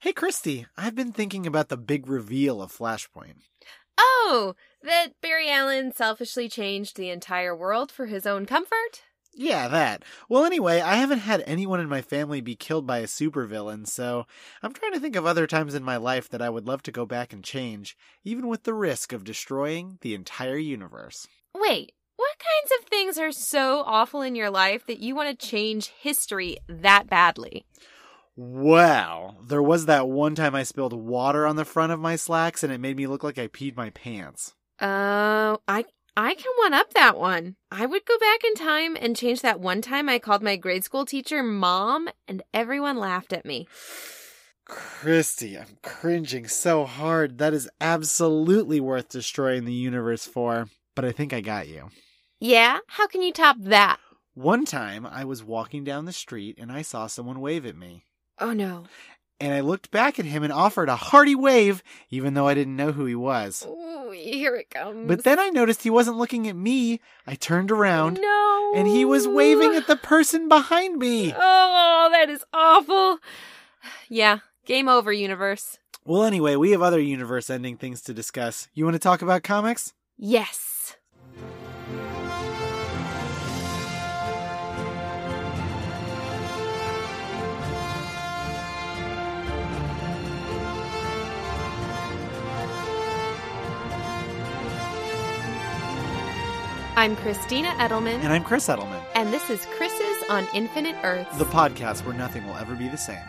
Hey, Christy, I've been thinking about the big reveal of Flashpoint. Oh, that Barry Allen selfishly changed the entire world for his own comfort? Yeah, that. Well, anyway, I haven't had anyone in my family be killed by a supervillain, so I'm trying to think of other times in my life that I would love to go back and change, even with the risk of destroying the entire universe. Wait, what kinds of things are so awful in your life that you want to change history that badly? Well, there was that one time I spilled water on the front of my slacks and it made me look like I peed my pants. Oh, I I can one up that one. I would go back in time and change that one time I called my grade school teacher mom and everyone laughed at me. Christy, I'm cringing so hard. That is absolutely worth destroying the universe for, but I think I got you. Yeah? How can you top that? One time I was walking down the street and I saw someone wave at me. Oh no. And I looked back at him and offered a hearty wave, even though I didn't know who he was. Ooh, here it comes. But then I noticed he wasn't looking at me. I turned around no. and he was waving at the person behind me. Oh, that is awful. Yeah, game over, universe. Well, anyway, we have other universe ending things to discuss. You want to talk about comics? Yes. I'm Christina Edelman. And I'm Chris Edelman. And this is Chris's on Infinite Earths. The podcast where nothing will ever be the same.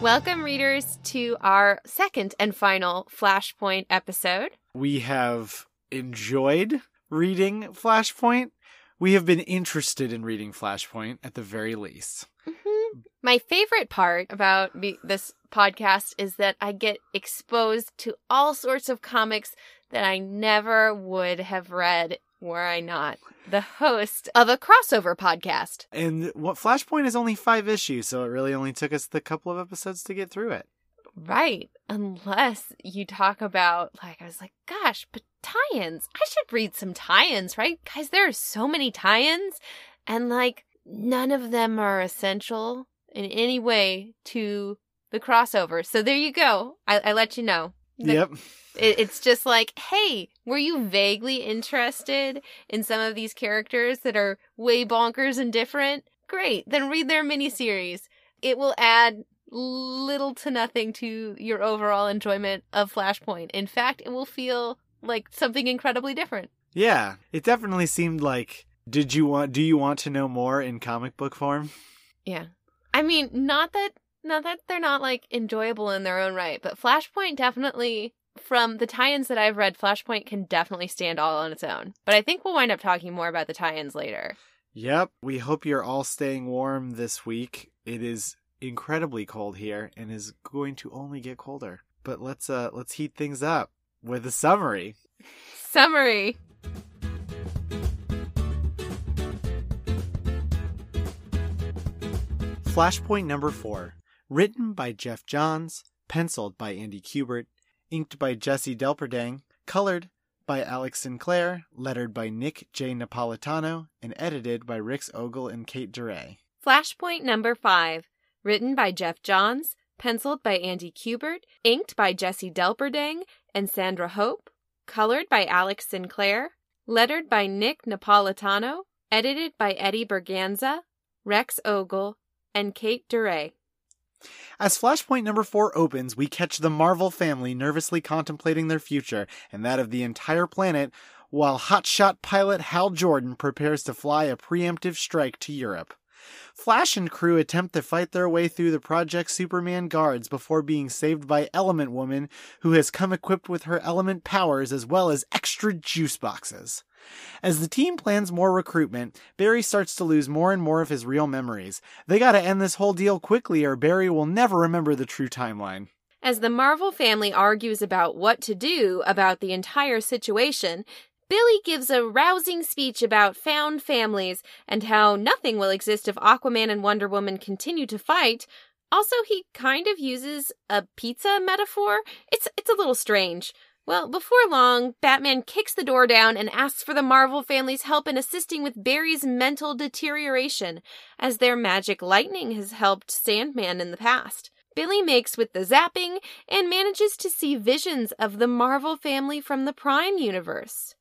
Welcome, readers, to our second and final Flashpoint episode. We have enjoyed reading Flashpoint. We have been interested in reading Flashpoint at the very least. Mm-hmm. My favorite part about this podcast is that I get exposed to all sorts of comics that I never would have read were I not the host of a crossover podcast. And what Flashpoint is only five issues, so it really only took us the couple of episodes to get through it. Right. Unless you talk about, like, I was like, gosh, but tie ins. I should read some tie ins, right? Guys, there are so many tie ins, and like, none of them are essential in any way to the crossover. So there you go. I, I let you know. The, yep. It, it's just like, hey, were you vaguely interested in some of these characters that are way bonkers and different? Great. Then read their miniseries. It will add little to nothing to your overall enjoyment of Flashpoint. In fact, it will feel like something incredibly different. Yeah, it definitely seemed like did you want do you want to know more in comic book form? Yeah. I mean, not that not that they're not like enjoyable in their own right, but Flashpoint definitely from the tie-ins that I've read, Flashpoint can definitely stand all on its own. But I think we'll wind up talking more about the tie-ins later. Yep. We hope you're all staying warm this week. It is incredibly cold here and is going to only get colder. But let's uh let's heat things up with a summary. Summary. Flashpoint number 4 Written by Geoff Johns, penciled by Andy Kubert, inked by Jesse Delperdang, colored by Alex Sinclair, lettered by Nick J. Napolitano, and edited by Rex Ogle and Kate Durré. Flashpoint number 5, written by Geoff Johns, penciled by Andy Kubert, inked by Jesse Delperdang and Sandra Hope, colored by Alex Sinclair, lettered by Nick Napolitano, edited by Eddie Berganza, Rex Ogle, and Kate Durré. As Flashpoint number 4 opens, we catch the Marvel family nervously contemplating their future and that of the entire planet, while hotshot pilot Hal Jordan prepares to fly a preemptive strike to Europe. Flash and crew attempt to fight their way through the Project Superman guards before being saved by Element Woman, who has come equipped with her element powers as well as extra juice boxes. As the team plans more recruitment, Barry starts to lose more and more of his real memories. They gotta end this whole deal quickly or Barry will never remember the true timeline. As the Marvel family argues about what to do about the entire situation, Billy gives a rousing speech about found families and how nothing will exist if Aquaman and Wonder Woman continue to fight. Also, he kind of uses a pizza metaphor. It's it's a little strange. Well, before long, Batman kicks the door down and asks for the Marvel family's help in assisting with Barry's mental deterioration, as their magic lightning has helped Sandman in the past. Billy makes with the zapping and manages to see visions of the Marvel family from the Prime universe.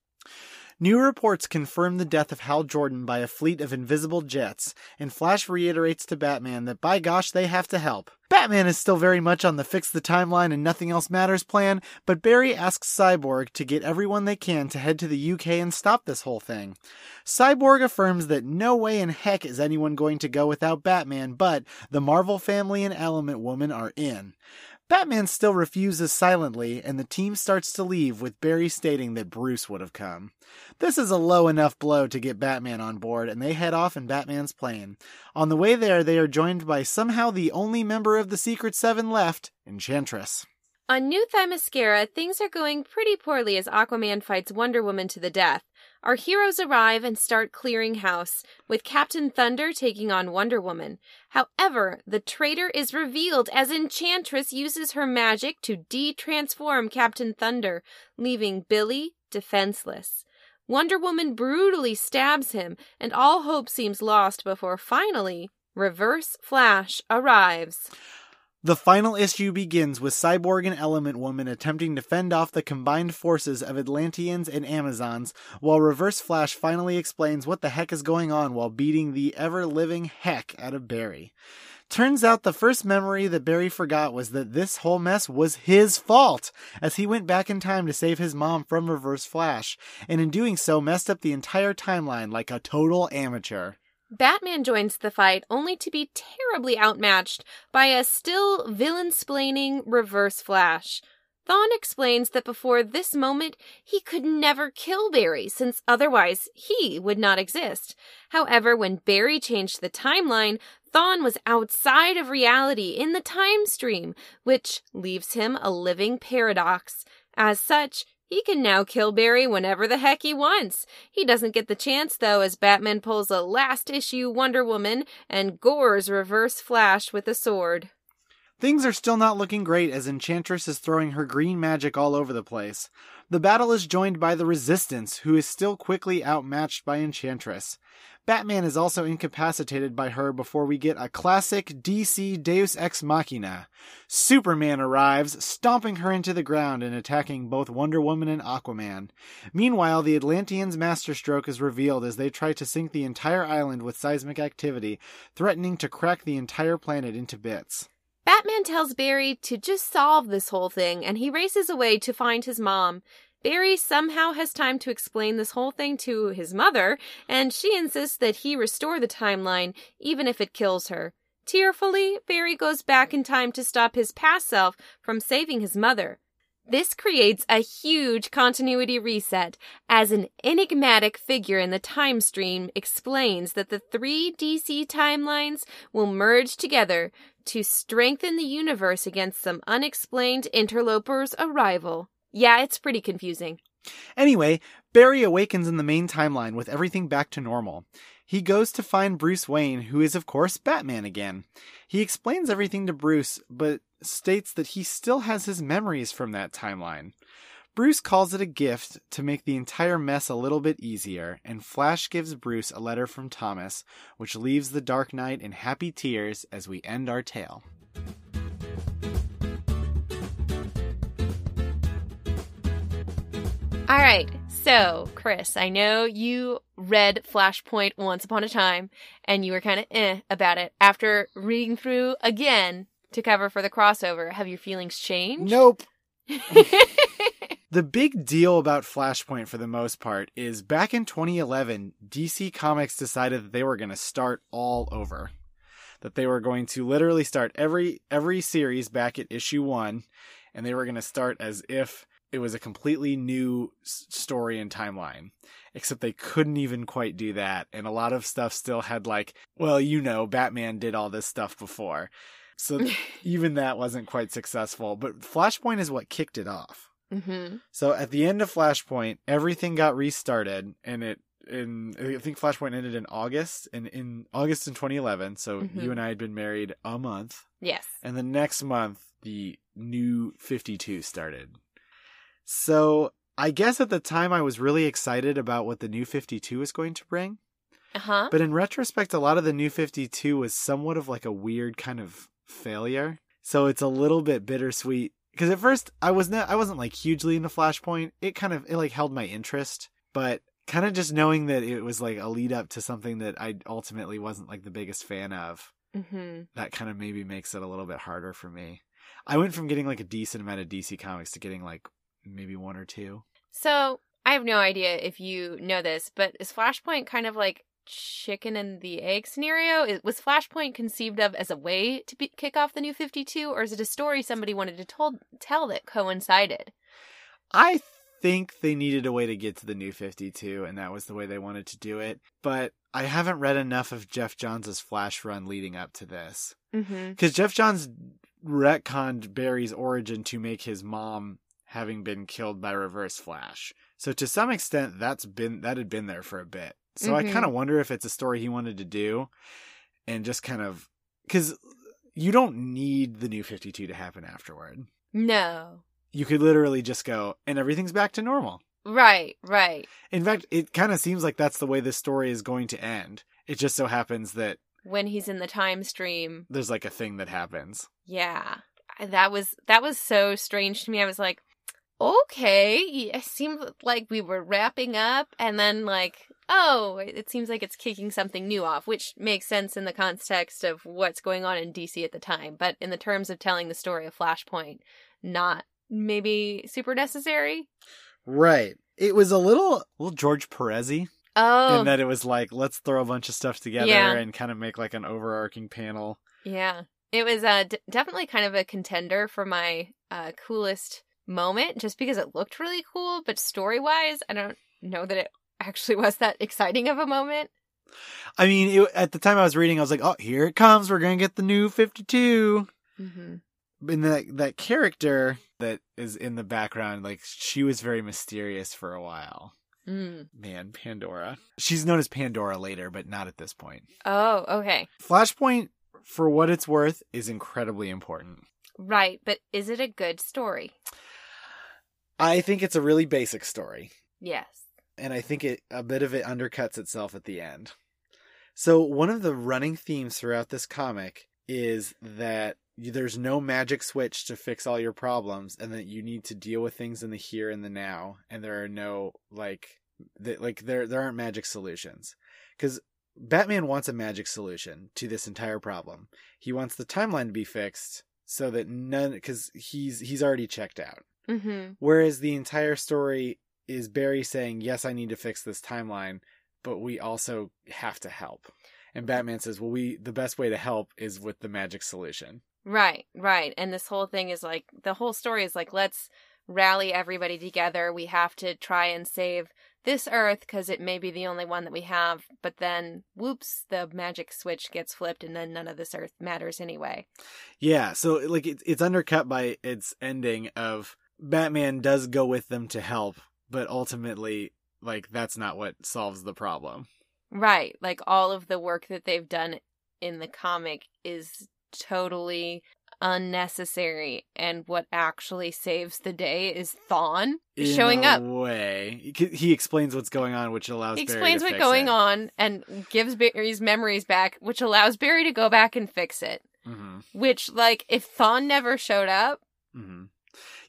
New reports confirm the death of Hal Jordan by a fleet of invisible jets, and Flash reiterates to Batman that by gosh, they have to help. Batman is still very much on the fix the timeline and nothing else matters plan, but Barry asks Cyborg to get everyone they can to head to the UK and stop this whole thing. Cyborg affirms that no way in heck is anyone going to go without Batman, but the Marvel family and Element Woman are in. Batman still refuses silently, and the team starts to leave with Barry stating that Bruce would have come. This is a low enough blow to get Batman on board, and they head off in Batman's plane. On the way there, they are joined by somehow the only member of the Secret Seven left, Enchantress. On New Themyscira, things are going pretty poorly as Aquaman fights Wonder Woman to the death. Our heroes arrive and start clearing house, with Captain Thunder taking on Wonder Woman. However, the traitor is revealed as Enchantress uses her magic to de-transform Captain Thunder, leaving Billy defenseless. Wonder Woman brutally stabs him, and all hope seems lost before finally, Reverse Flash arrives. The final issue begins with Cyborg and Element Woman attempting to fend off the combined forces of Atlanteans and Amazons, while Reverse Flash finally explains what the heck is going on while beating the ever living heck out of Barry. Turns out the first memory that Barry forgot was that this whole mess was his fault, as he went back in time to save his mom from Reverse Flash, and in doing so messed up the entire timeline like a total amateur. Batman joins the fight only to be terribly outmatched by a still villain splaining Reverse Flash. Thawne explains that before this moment, he could never kill Barry, since otherwise he would not exist. However, when Barry changed the timeline, Thawne was outside of reality in the time stream, which leaves him a living paradox. As such, he can now kill Barry whenever the heck he wants. He doesn't get the chance, though, as Batman pulls a last issue Wonder Woman and gores Reverse Flash with a sword. Things are still not looking great as Enchantress is throwing her green magic all over the place. The battle is joined by the Resistance, who is still quickly outmatched by Enchantress. Batman is also incapacitated by her before we get a classic DC Deus Ex Machina. Superman arrives, stomping her into the ground and attacking both Wonder Woman and Aquaman. Meanwhile, the Atlanteans' masterstroke is revealed as they try to sink the entire island with seismic activity, threatening to crack the entire planet into bits. Batman tells Barry to just solve this whole thing, and he races away to find his mom. Barry somehow has time to explain this whole thing to his mother, and she insists that he restore the timeline, even if it kills her. Tearfully, Barry goes back in time to stop his past self from saving his mother. This creates a huge continuity reset, as an enigmatic figure in the time stream explains that the three DC timelines will merge together to strengthen the universe against some unexplained interloper's arrival. Yeah, it's pretty confusing. Anyway, Barry awakens in the main timeline with everything back to normal. He goes to find Bruce Wayne, who is, of course, Batman again. He explains everything to Bruce, but states that he still has his memories from that timeline. Bruce calls it a gift to make the entire mess a little bit easier, and Flash gives Bruce a letter from Thomas, which leaves the Dark Knight in happy tears as we end our tale. All right. So, Chris, I know you read Flashpoint once upon a time and you were kind of eh about it. After reading through again to cover for the crossover, have your feelings changed? Nope. the big deal about Flashpoint for the most part is back in 2011, DC Comics decided that they were going to start all over. That they were going to literally start every every series back at issue 1 and they were going to start as if it was a completely new story and timeline except they couldn't even quite do that and a lot of stuff still had like well you know batman did all this stuff before so even that wasn't quite successful but flashpoint is what kicked it off mm-hmm. so at the end of flashpoint everything got restarted and it in i think flashpoint ended in august and in august in 2011 so Mhm. you and i had been married a month Yes. and the next month the new 52 started So I guess at the time I was really excited about what the new 52 is going to bring. Uh huh. But in retrospect, a lot of the new 52 was somewhat of like a weird kind of failure. So it's a little bit bittersweet. Because at first I was not, I wasn't like hugely into Flashpoint. It kind of, it like held my interest. But kind of just knowing that it was like a lead up to something that I ultimately wasn't like the biggest fan of, Mm-hmm. that kind of maybe makes it a little bit harder for me. I went from getting like a decent amount of DC comics to getting like maybe one or two. So I have no idea if you know this, but is Flashpoint kind of like chicken and the egg scenario? Is- Was Flashpoint conceived of as a way to be- kick off the new 52, or is it a story somebody wanted to told, tell that coincided? I think they needed a way to get to the new 52, and that was the way they wanted to do it. But I haven't read enough of Geoff Johns' Flash run leading up to this. Mm-hmm. Because Geoff Johns retconned Barry's origin to make his mom having been killed by Reverse Flash. So to some extent, that's been that had been there for a bit. So I Mhm. kind of wonder if it's a story he wanted to do, and just kind of because you don't need the new 52 to happen afterward. No. You could literally just go, and everything's back to normal. Right, right. In fact, it kind of seems like that's the way this story is going to end. It just so happens that When he's in the time stream, there's like a thing that happens. yeah. That was that was so strange to me. I was like, okay, it seemed like we were wrapping up and then like, oh, it seems like it's kicking something new off, which makes sense in the context of what's going on in DC at the time, but in the terms of telling the story of Flashpoint, not maybe super necessary. Right. It was a little, little George Perez-y Oh, in that it was like, let's throw a bunch of stuff together Yeah. and kind of make like an overarching panel. Yeah. It was uh, d- definitely kind of a contender for my uh, coolest moment just because it looked really cool, but story wise, I don't know that it actually was that exciting of a moment. I mean, it, at the time I was reading, I was like, oh, here it comes. We're going to get the new 52. Mm-hmm. And that, that character that is in the background, like, she was very mysterious for a while. Mm. Man, Pandora. She's known as Pandora later, but not at this point. Oh, okay. Flashpoint, for what it's worth, is incredibly important. Right, but is it a good story? I think it's a really basic story, Yes. and I think it a bit of it undercuts itself at the end. So one of the running themes throughout this comic is that there's no magic switch to fix all your problems, and that you need to deal with things in the here and the now, and there are no like that like there there aren't magic solutions because Batman wants a magic solution to this entire problem. He wants the timeline to be fixed so that none because he's he's already checked out. Mm-hmm. Whereas the entire story is Barry saying, Yes, I need to fix this timeline, but we also have to help. And Batman says, Well, we the best way to help is with the magic solution. Right, right. And this whole thing is like the whole story is like let's rally everybody together. We have to try and save this earth because it may be the only one that we have. But then, whoops, the magic switch gets flipped, and then none of this earth matters anyway. Yeah, so like it's it's undercut by its ending of Batman does go with them to help, but ultimately like that's not what solves the problem. Right. Like all of the work that they've done in the comic is totally unnecessary. And what actually saves the day is Thawne In showing up. way. He- explains what's going on, which allows He explains what's going it. on and gives Barry's memories back, which allows Barry to go back and fix it. Mhm, Which, like, if Thawne never showed up, mhm.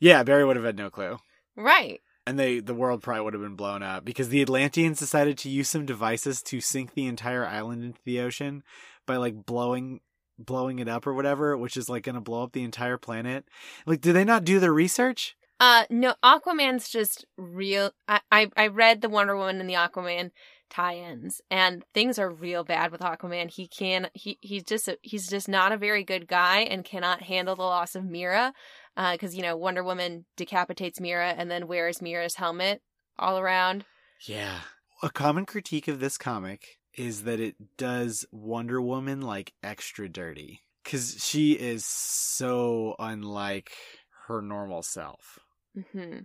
Yeah, Barry would have had no clue. right. and they the world probably would have been blown up because the Atlanteans decided to use some devices to sink the entire island into the ocean by like blowing blowing it up or whatever, which is like going to blow up the entire planet. Like, did they not do the research? Uh, no, Aquaman's just real. I, I, I read the Wonder Woman and the Aquaman tie-ins, and things are real bad with Aquaman. He can he he's just a, he's just not a very good guy and cannot handle the loss of Mira, because you know Wonder Woman decapitates Mira and then wears Mira's helmet all around. Yeah. A common critique of this comic is that it does Wonder Woman like extra dirty cuz she is so unlike her normal self. hmm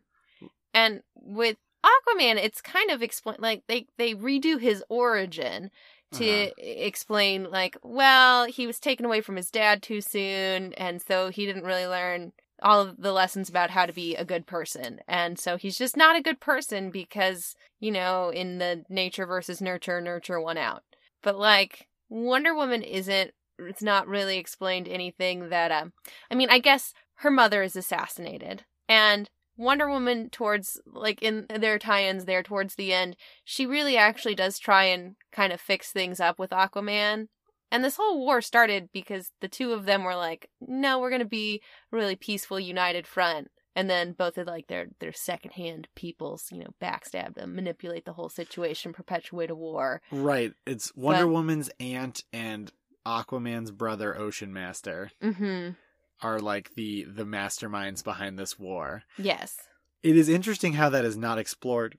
And with Aquaman, it's kind of explain like they they redo his origin to Uh-huh. explain like, well, he was taken away from his dad too soon, and so he didn't really learn all of the lessons about how to be a good person. And so he's just not a good person because, you know, in the nature versus nurture, nurture one out. But like Wonder Woman isn't it's not really explained anything that um I mean, I guess her mother is assassinated and Wonder Woman towards like in their tie-ins there towards the end, she really actually does try and kind of fix things up with Aquaman. And this whole war started because the two of them were like, "No, we're going to be a really peaceful united front." And then both of like their their secondhand peoples, you know, backstab them, manipulate the whole situation, perpetuate a war. Right. It's Wonder But- Woman's aunt and Aquaman's brother, Ocean Master, Mhm. are like the the masterminds behind this war. Yes. It is interesting how that is not explored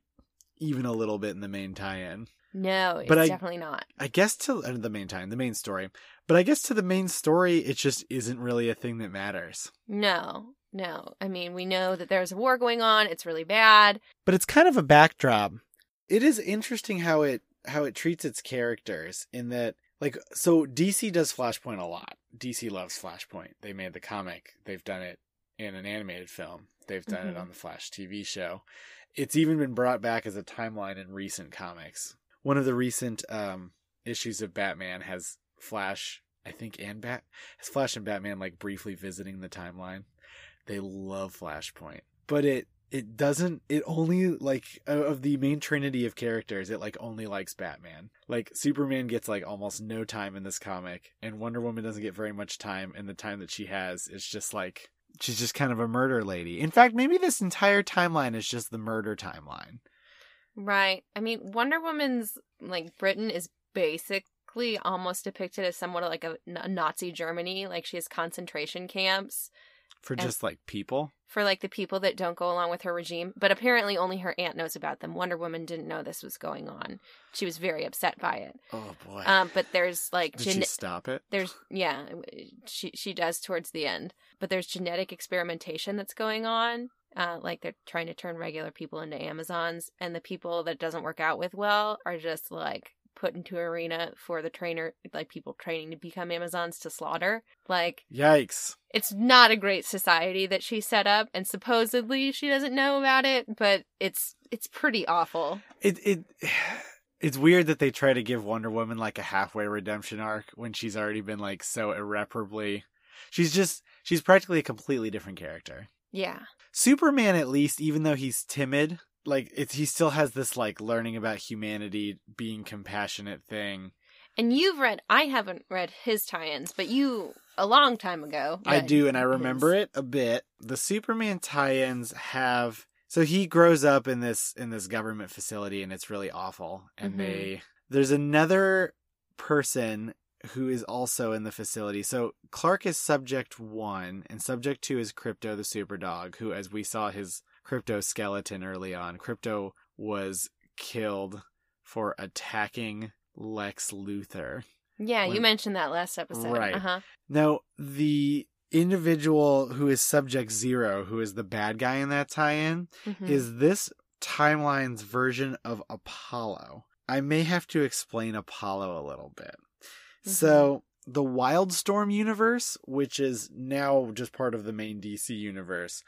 even a little bit in the main tie-in. No, it's But I- definitely not. I guess to uh, the main tie-in, the main story. But I guess to the main story, it just isn't really a thing that matters. No. No. I mean, we know that there's a war going on. It's really bad. But it's kind of a backdrop. It is interesting how it how it treats its characters in that like so DC does Flashpoint a lot. DC loves Flashpoint. They made the comic. They've done it in an animated film. They've done it Mhm. on the Flash TV show. It's even been brought back as a timeline in recent comics. One of the recent um issues of Batman has Flash, I think, and Bat has Flash and Batman like briefly visiting the timeline. They love Flashpoint, but it it doesn't. It only like of the main trinity of characters, it like only likes Batman. Like Superman gets like almost no time in this comic, and Wonder Woman doesn't get very much time. And the time that she has is just like she's just kind of a murder lady. In fact, maybe this entire timeline is just the murder timeline. Right. I mean, Wonder Woman's like Britain is basically almost depicted as somewhat like a, a Nazi Germany. Like she has concentration camps For And- just like people, for like the people that don't go along with her regime. But apparently, only her aunt knows about them. Wonder Woman didn't know this was going on. She was very upset by it. oh boy, Um, but there's like did she stop it? there's yeah, she she does towards the end. But there's genetic experimentation that's going on. Uh, like they're trying to turn regular people into Amazons, and the people that doesn't work out with well are just like put into arena for the trainer, like people training to become Amazons to slaughter. Like Yikes! it's not a great society that she set up, and supposedly she doesn't know about it, but it's it's pretty awful. It it. It's weird that they try to give Wonder Woman like a halfway redemption arc when she's already been like so irreparably. She's just she's practically a completely different character. Yeah. Superman, at least, even though he's timid, like it's he still has this like learning about humanity, being compassionate thing. And you've read, I haven't read his tie ins, but you, a long time ago. I do, and I his. remember it a bit. The Superman tie-ins have so he grows up in this in this government facility, and it's really awful. And Mhm. they there's another person who is also in the facility. So Clark is subject one, and subject two is Krypto the Superdog, who, as we saw his Krypto skeleton early on, Krypto was killed for attacking Lex Luthor. Yeah, when- you mentioned that last episode. Right. Uh huh. Now, the individual who is subject zero, who is the bad guy in that tie in, Mm-hmm. is this timeline's version of Apollo. I may have to explain Apollo a little bit. So, the Wildstorm universe, which is now just part of the main DC universe,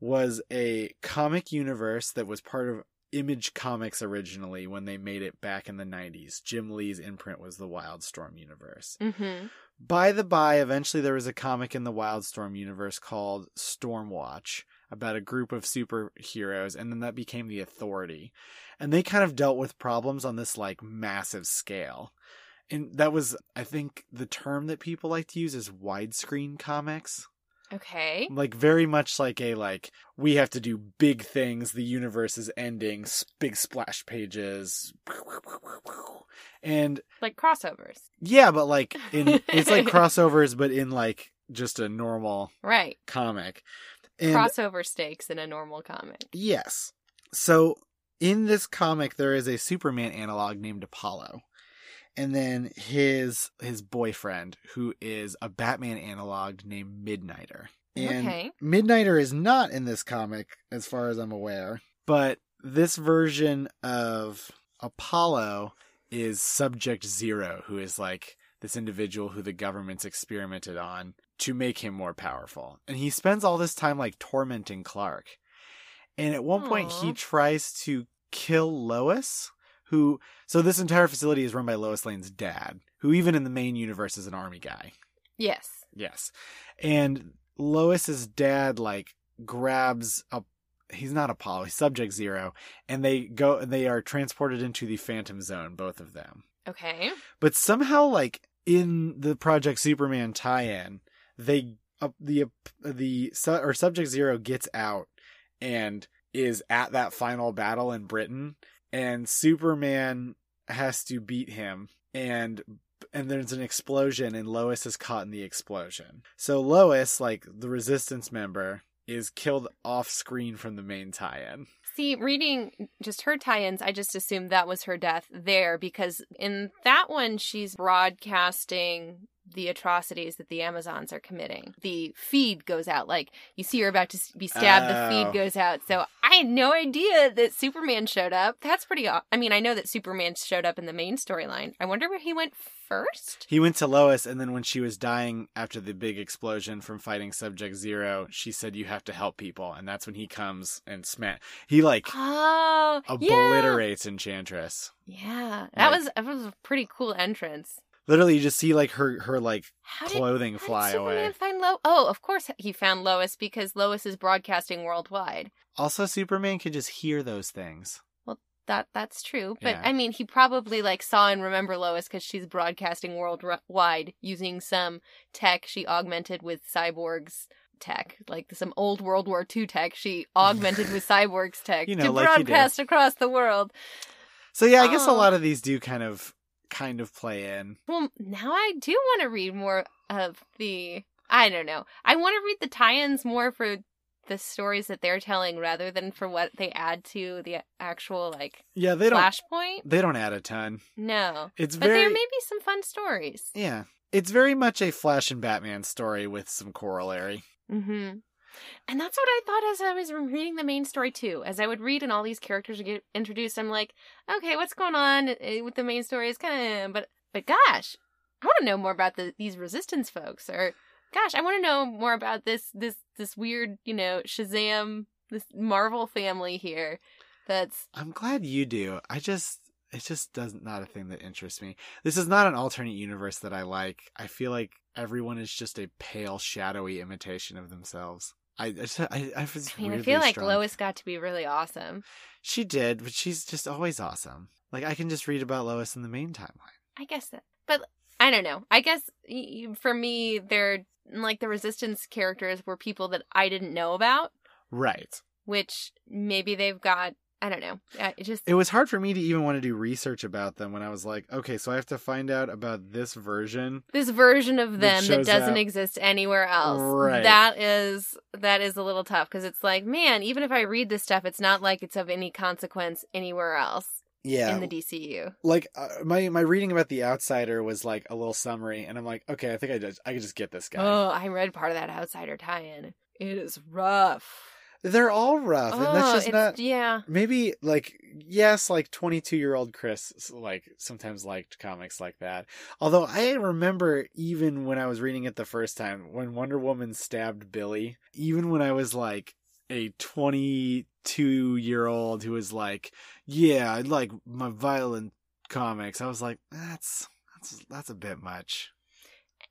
was a comic universe that was part of Image Comics originally when they made it back in the 90s. Jim Lee's imprint was the Wildstorm universe. Mm-hmm. By the by, eventually there was a comic in the Wildstorm universe called Stormwatch about a group of superheroes, and then that became the Authority. And they kind of dealt with problems on this like massive scale. And that was, I think, the term that people like to use is widescreen comics. Okay. Like very much like a like we have to do big things. The universe is ending. Big splash pages, and Like crossovers. yeah, but like in it's like crossovers, but in like just a normal Right. comic. And Crossover stakes in a normal comic. yes, so in this comic there is a Superman analog named Apollo, and then his his boyfriend who is a Batman analog named Midnighter. And Okay. Midnighter is not in this comic, as far as I'm aware, but this version of Apollo is Subject Zero, who is like this individual who the government's experimented on to make him more powerful. And he spends all this time like tormenting Clark. And at one point he tries to kill Lois, who so this entire facility is run by Lois Lane's dad, who even in the main universe is an army guy. Yes. Yes. And Lois's dad like grabs a he's not Apollo, he's Subject Zero, and they go they are transported into the Phantom Zone, both of them. Okay. But somehow like in the Project Superman tie-in, they uh, the the su- or Subject Zero gets out and is at that final battle in Britain and Superman has to beat him and and there's an explosion and Lois is caught in the explosion. So Lois, like the resistance member, is killed off screen from the main tie-in. See, reading just her tie ins, I just assumed that was her death there because in that one, she's broadcasting the atrocities that the Amazons are committing. The feed goes out. Like, you see her about to be stabbed, the Oh. feed goes out. So I had no idea that Superman showed up. That's pretty. aw- I mean, I know that Superman showed up in the main storyline. I wonder where he went first. He went to Lois, and then when she was dying after the big explosion from fighting Subject Zero, she said, "You have to help people," and that's when he comes and smash. He like Oh, yeah. obliterates Enchantress. Yeah, that Like- was that was a pretty cool entrance. Literally, you just see like her her like How clothing How did fly Superman away. find Lo- Oh, of course he found Lois because Lois is broadcasting worldwide. Also, Superman could just hear those things. Well, that that's true, but Yeah. I mean, he probably like saw and remember Lois because she's broadcasting worldwide using some tech she augmented with cyborgs tech, like some old World War II tech she augmented with cyborgs tech You know, to like broadcast across the world. So yeah, I guess a Oh. lot of these do kind of kind of play in. Well, now I do want to read more of the. I don't know. I want to read the tie-ins more for the stories that they're telling rather than for what they add to the actual like Yeah, they don't flashpoint. they don't add a ton. No, It's but very there may be some fun stories. yeah. It's very much a Flash and Batman story with some corollary. Mm-hmm. And that's what I thought as I was reading the main story too. As I would read and all these characters would get introduced, I'm like, okay, what's going on uh, with the main story? Is kind of, but but gosh, I want to know more about the these resistance folks, or gosh, I want to know more about this this this weird, you know, Shazam, this Marvel family here. That's I'm glad you do. I just it just doesn't not a thing that interests me. This is not an alternate universe that I like. I feel like everyone is just a pale, shadowy imitation of themselves. I I just, I, I, was I mean, I feel like strong. Lois got to be really awesome. She did, but she's just always awesome. Like I can just read about Lois in the main timeline. I guess that, but I don't know. I guess for me, they're like the resistance characters were people that I didn't know about, Right. which maybe they've got. I don't know. It just It was hard for me to even want to do research about them when I was like, okay, so I have to find out about this version. this version of them that doesn't up. exist anywhere else. Right. That is that is a little tough because it's like, man, even if I read this stuff, it's not like it's of any consequence anywhere else Yeah. in the DCU. like uh, my my reading about the outsider was like a little summary and I'm like, okay, I think I just I could just get this guy. Oh, I read part of that Outsider tie-in. It is rough. They're all rough, and that's Oh, just not yeah. maybe like yes like 22 year old chris like sometimes liked comics like that although i remember even when i was reading it the first time when wonder woman stabbed billy even when i was like a 22 year old who was like yeah i like my violent comics i was like that's that's that's a bit much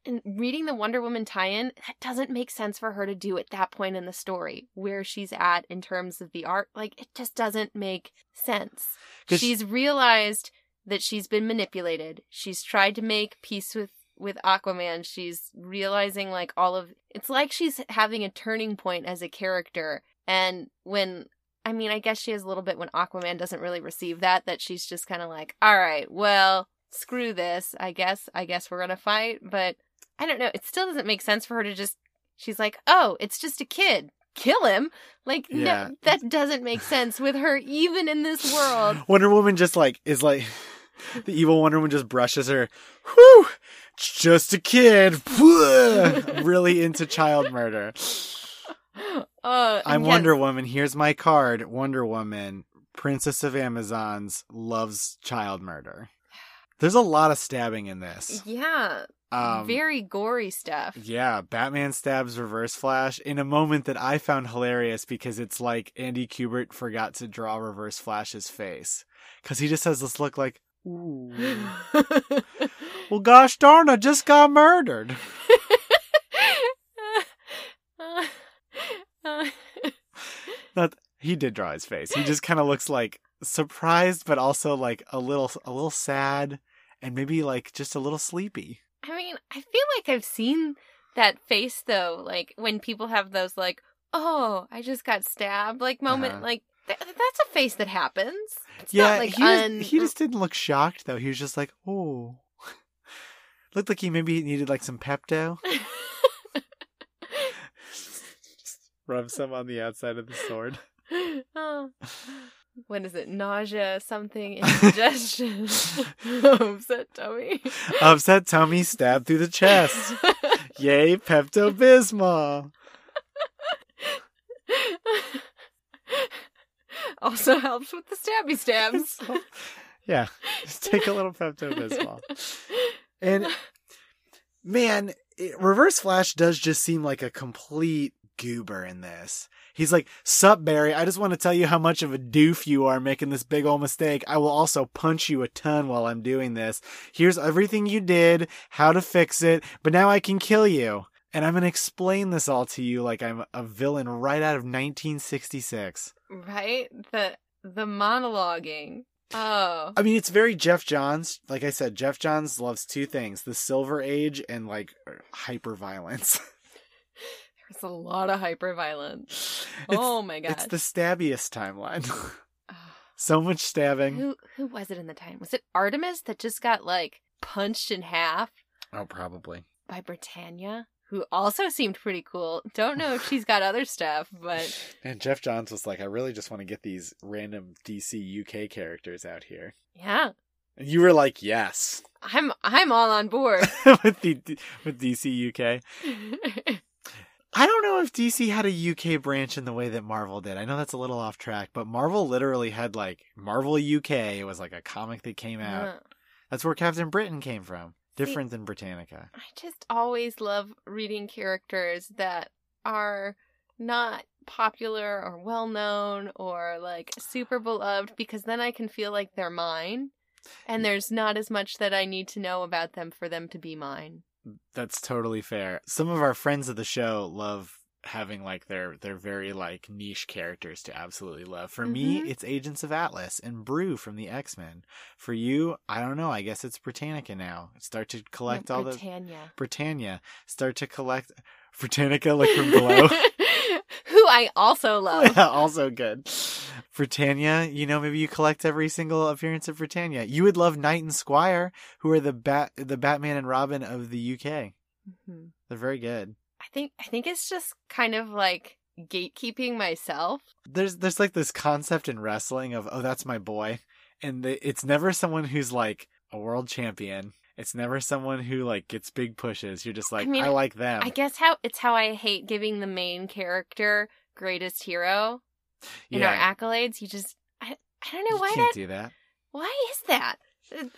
and reading the Wonder Woman tie-in, that doesn't make sense for her to do at that point in the story where she's at in terms of the art. Like it just doesn't make sense. She's realized that she's been manipulated. She's tried to make peace with with Aquaman. She's realizing like all of it's like she's having a turning point as a character. And when I mean, I guess she has a little bit when Aquaman doesn't really receive that that she's just kind of like, "All right, well, screw this. I guess I guess we're going to fight." But I don't know. It still doesn't make sense for her to just. She's like, oh, it's just a kid. Kill him. Like, Yeah. no, that doesn't make sense with her, even in this world. Wonder Woman just like is like the evil Wonder Woman just brushes her. Whew, just a kid. really into child murder. Uh, I'm yes. Wonder Woman. Here's my card. Wonder Woman, Princess of Amazons, loves child murder. There's a lot of stabbing in this. Yeah, Um, very gory stuff. Yeah, Batman stabs Reverse Flash in a moment that I found hilarious because it's like Andy Kubert forgot to draw Reverse Flash's face. Because he just has this look like, ooh. well, gosh darn, I just got murdered. That he did draw his face. He just kind of looks like surprised, but also like a little, a little sad, and maybe like just a little sleepy. I mean, I feel like I've seen that face though, like when people have those like, "Oh, I just got stabbed," like moment, Uh-huh. like th- that's a face that happens. It's yeah, not like he, just, un- he just didn't look shocked though. He was just like, oh. Looked like he maybe needed like some Pepto. Just rub some on the outside of the sword. oh. What is it? Nausea, something, indigestion, upset tummy. Upset tummy stabbed through the chest. Yay, Pepto Bismol. also helps with the stabby stabs. yeah, just take a little Pepto Bismol. And man, it, Reverse Flash does just seem like a complete goober in this. He's like, Sup, Barry, I just want to tell you how much of a doof you are making this big old mistake. I will also punch you a ton while I'm doing this. Here's everything you did, how to fix it, but now I can kill you. And I'm going to explain this all to you like I'm a villain right out of 1966. right? The the monologuing. Oh. I mean, it's very Geoff Johns. Like I said, Geoff Johns loves two things the Silver Age and like er, hyper violence. There's a lot of hyper violence. Oh my god. It's the stabbiest timeline. So much stabbing. Who who was it in the time? Was it Artemis that just got like punched in half Oh, probably. by Britannia? Who also seemed pretty cool. Don't know if she's got other stuff, but And Geoff Johns was like, I really just want to get these random DC UK characters out here. yeah. And you were like, yes, I'm I'm all on board. with the with DC UK. I don't know if DC had a UK branch in the way that Marvel did. I know that's a little off track, but Marvel literally had like Marvel UK. It was like a comic that came out. Uh, That's where Captain Britain came from. Different than Britannica. I just always love reading characters that are not popular or well known or like super beloved because then I can feel like they're mine. And there's not as much that I need to know about them for them to be mine. That's totally fair. Some of our friends of the show love having like their their very like niche characters to absolutely love. For me, Mhm. it's Agents of Atlas and Broo from the X-Men. For you, I don't know, I guess it's Britannica now. Start to collect all the Britannia. Britannia. Start to collect Britannica like from below. Who I also love. Yeah, also good. Britannia, you know, maybe you collect every single appearance of Britannia. You would love Knight and Squire, who are the bat the Batman and Robin of the UK. Mhm. They're very good. I think I think it's just kind of like gatekeeping myself. There's there's like this concept in wrestling of oh that's my boy, and the, it's never someone who's like a world champion. It's never someone who like gets big pushes. You're just like I, mean, like them. I guess how it's how I hate giving the main character greatest hero in our accolades. You just I, I don't know you why can't that do that why is that?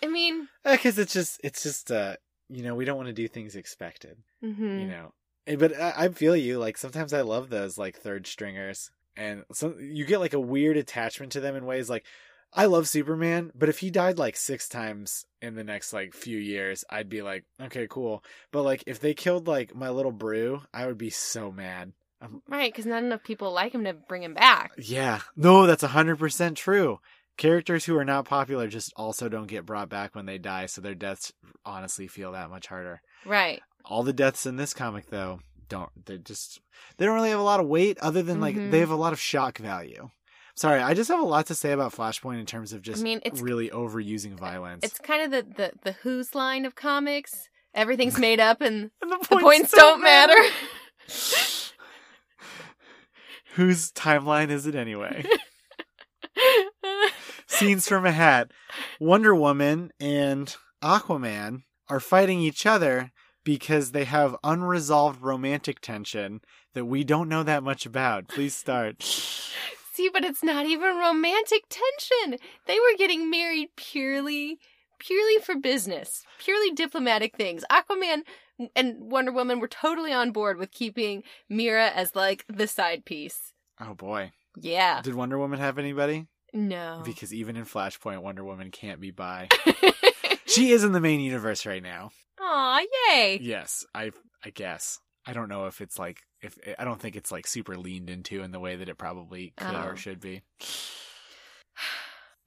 I mean, because it's just it's just uh you know we don't want to do things expected. mhm. you know Eh, but I, I feel you like sometimes i love those like third stringers and so you get like a weird attachment to them in ways like i love superman but if he died like six times in the next like few years i'd be like okay cool but like if they killed like my little Broo i would be so mad Um, right, because not enough people like him to bring him back. yeah no that's 100% true characters who are not popular just also don't get brought back when they die so their deaths honestly feel that much harder Right. all the deaths in this comic though don't they just they don't really have a lot of weight other than like Mhm. they have a lot of shock value sorry i just have a lot to say about flashpoint in terms of just I mean, it's really overusing violence it's kind of the, the the Who's line of comics. Everything's made up and And the points don't matter. whose timeline is it anyway scenes from a hat wonder woman and aquaman are fighting each other because they have unresolved romantic tension that we don't know that much about please start See, but it's not even romantic tension. They were getting married purely purely for business, purely diplomatic things. Aquaman and Wonder Woman were totally on board with keeping Mira as like the side piece. Oh boy. Yeah. Did Wonder Woman have anybody? No. Because even in Flashpoint, Wonder Woman can't be by. she is in the main universe right now. Aw, yay. Yes, I I guess. I don't know if it's like if I don't think it's like super leaned into in the way that it probably could Oh. or should be.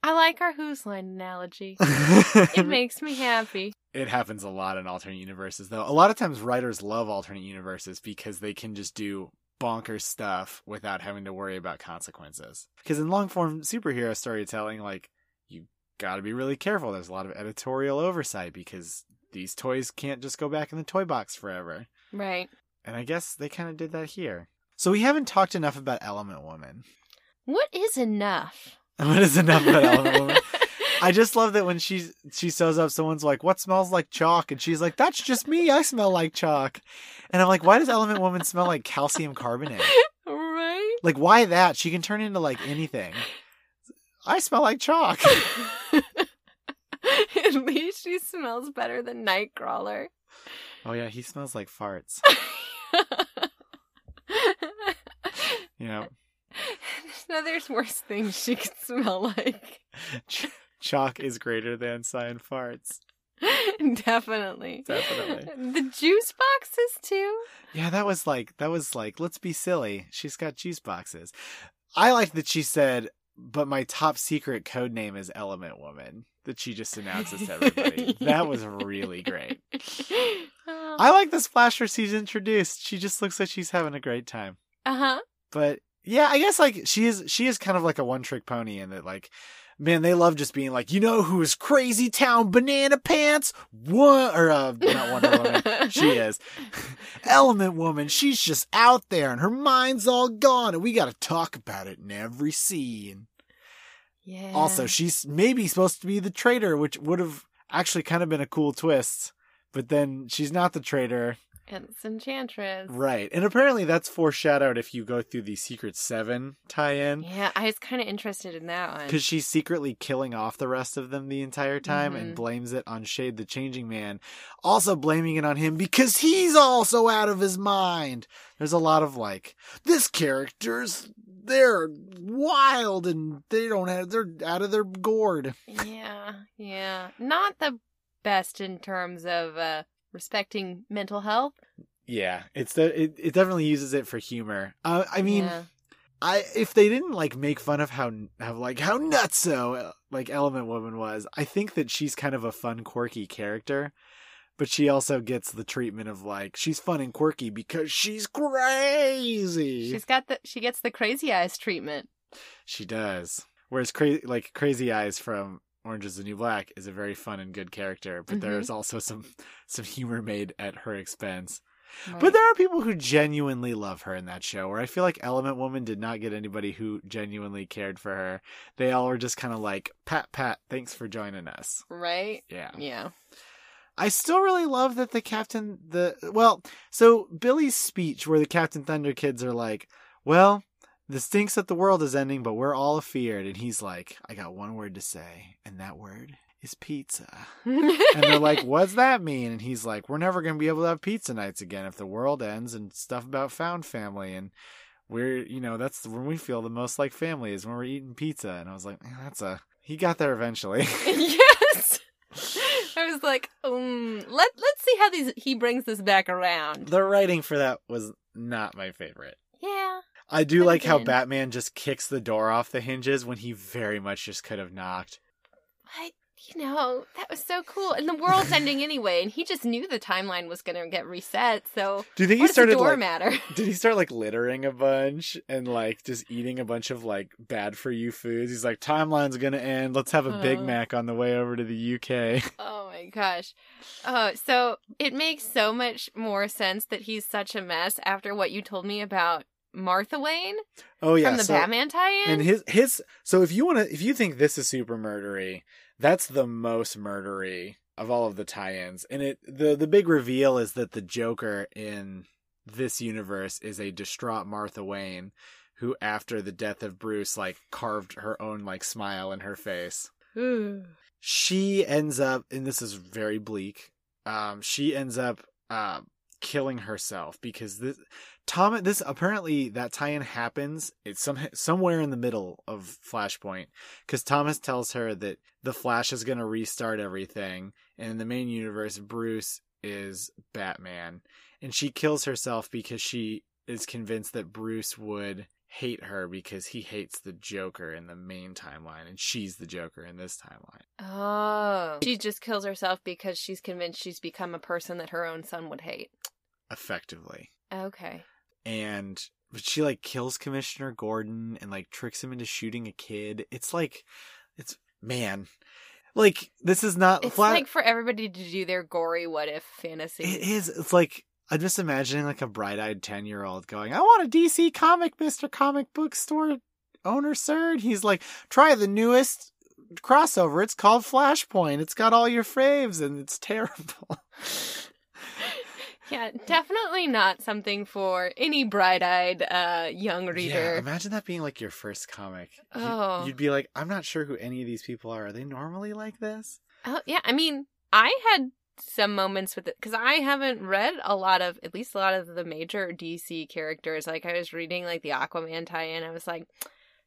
I like our Whose Line analogy. It makes me happy. it happens a lot in alternate universes though. A lot of times writers love alternate universes because they can just do bonkers stuff without having to worry about consequences. Because in long form superhero storytelling, like you got to be really careful. There's a lot of editorial oversight because these toys can't just go back in the toy box forever. Right. And I guess they kind of did that here. So we haven't talked enough about Element Woman. What is enough? What is enough about Element Woman? I just love that when she she shows up, someone's like, "What smells like chalk?" and she's like, "That's just me. I smell like chalk." And I'm like, "Why does Element Woman smell like calcium carbonate? right? Like, why that? She can turn into like anything." I smell like chalk. At least she smells better than Nightcrawler. Oh yeah, he smells like farts. Know, no, there's worse things she could smell like. ch- chalk is greater than sign farts. Definitely. Definitely. The juice boxes too. Yeah, that was like that was like let's be silly. She's got juice boxes. I like that she said, but my top secret code name is Element Woman. That she just announces to everybody. That was really great. uh I like the splasher she's introduced. She just looks like she's having a great time. Uh huh. But yeah, I guess like she is she is kind of like a one trick pony in that like man, they love just being like, you know who's crazy town banana pants? What or uh not Wonder Woman. She is. Element Woman, she's just out there and her mind's all gone and we gotta talk about it in every scene. Yeah. Also, she's maybe supposed to be the traitor, which would have actually kind of been a cool twist. But then she's not the traitor. It's Enchantress. Right. And apparently that's foreshadowed if you go through the Secret Seven tie in. Yeah, I was kind of interested in that one. Because she's secretly killing off the rest of them the entire time and Mhm. blames it on Shade the Changing Man. Also blaming it on him because he's also out of his mind. There's a lot of like, this character's, they're wild and they don't have, they're out of their gourd. Yeah, yeah. Not the best in terms of uh respecting mental health. Yeah, it's the, it, it definitely uses it for humor. Uh, I mean, Yeah. I if they didn't like make fun of how how like how nutso uh, like Element Woman was, I think that she's kind of a fun, quirky character. But she also gets the treatment of like she's fun and quirky because she's crazy. she's got the she gets the crazy eyes treatment. She does. Whereas crazy like Crazy Eyes from Orange is the New Black is a very fun and good character, but Mhm. there's also some some humor made at her expense. Right. But there are people who genuinely love her in that show, where I feel like Element Woman did not get anybody who genuinely cared for her. They all were just kind of like, Pat, Pat, thanks for joining us. right? Yeah. Yeah. I still really love that the Captain, the, well, so Billy's speech where the Captain Thunder kids are like, well, this stinks that the world is ending, but we're all afeared. And he's like, I got one word to say, and that word is pizza. and they're like, "What's that mean?" And he's like, "We're never going to be able to have pizza nights again if the world ends and stuff about found family." And we're, you know, that's when we feel the most like family is when we're eating pizza. And I was like, "Man, "That's a." He got there eventually. yes. I was like, um, let let's see how these he brings this back around. the writing for that was not my favorite. Yeah. I do like how. Batman just kicks the door off the hinges when he very much just could have knocked. But you know, that was so cool. And the world's ending anyway, and he just knew the timeline was gonna get reset, so Do you think he started door like? matter? Did he start like littering a bunch and like just eating a bunch of like bad for you foods? He's like, timeline's gonna end. Let's have a Big Uh. Mac on the way over to the UK. Oh my gosh. Oh, so it makes so much more sense that he's such a mess after what you told me about Martha Wayne Oh yeah, from the so, Batman tie-in. and his his. So if you want to, if you think this is super murdery, that's the most murdery of all of the tie-ins. And it the the big reveal is that the Joker in this universe is a distraught Martha Wayne who after the death of Bruce like carved her own like smile in her face. she ends up, and this is very bleak. Um, she ends up uh, killing herself because this Tom. This apparently that tie-in happens. It's some somewhere in the middle of Flashpoint because Thomas tells her that the Flash is going to restart everything, and in the main universe, Bruce is Batman, and she kills herself because she is convinced that Bruce would hate her because he hates the Joker in the main timeline and she's the Joker in this timeline. Oh. She just kills herself because she's convinced she's become a person that her own son would hate. Effectively. Okay. And but she like kills Commissioner Gordon and like tricks him into shooting a kid. It's like it's man. Like this is not It's flat- like for everybody to do their gory what if fantasy. It is. It's like I'm just imagining like a bright-eyed ten-year-old going, "I want a DC comic, Mister Comic Book Store owner, sir." And he's like, "Try the newest crossover. It's called Flashpoint. It's got all your faves, and it's terrible." Yeah, definitely not something for any bright-eyed uh young Yeah, reader. imagine that being like your first comic. Oh. You'd be like, "I'm not sure who any of these people are. Are they normally like this?" Oh, yeah, I mean, I had some moments with it because I haven't read a lot of, at least a lot of the major DC characters. Like I was reading like the Aquaman tie-in, I was like,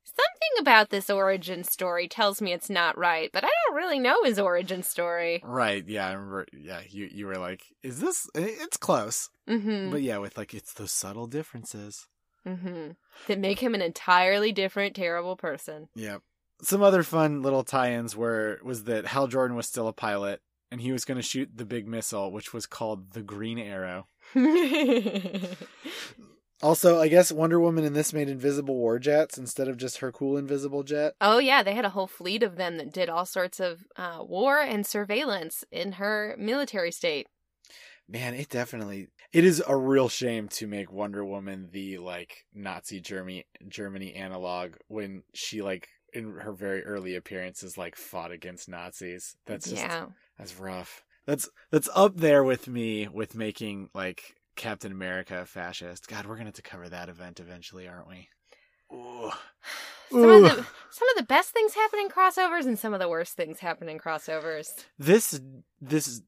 something about this origin story tells me it's not right, but I don't really know his origin story. Right. Yeah. I remember. Yeah. You you were like, "Is this? It's close." Mm-hmm. But yeah, with like it's those subtle differences. mm-hmm. That make him an entirely different, terrible person. Yep. Some other fun little tie-ins were was that Hal Jordan was still a pilot and he was going to shoot the big missile, which was called the Green Arrow. Also, I guess Wonder Woman in this made invisible war jets instead of just her cool invisible jet. Oh yeah, they had a whole fleet of them that did all sorts of uh, war and surveillance in her military state. Man, it definitely it is a real shame to make Wonder Woman the like Nazi Germany Germany analog when she like in her very early appearances like fought against Nazis. That's just yeah. That's rough. That's that's up there with me with making like Captain America a fascist. God, we're gonna have to cover that event eventually, aren't we? Ooh. Some Ooh. of the some of the best things happen in crossovers, and some of the worst things happen in crossovers. This this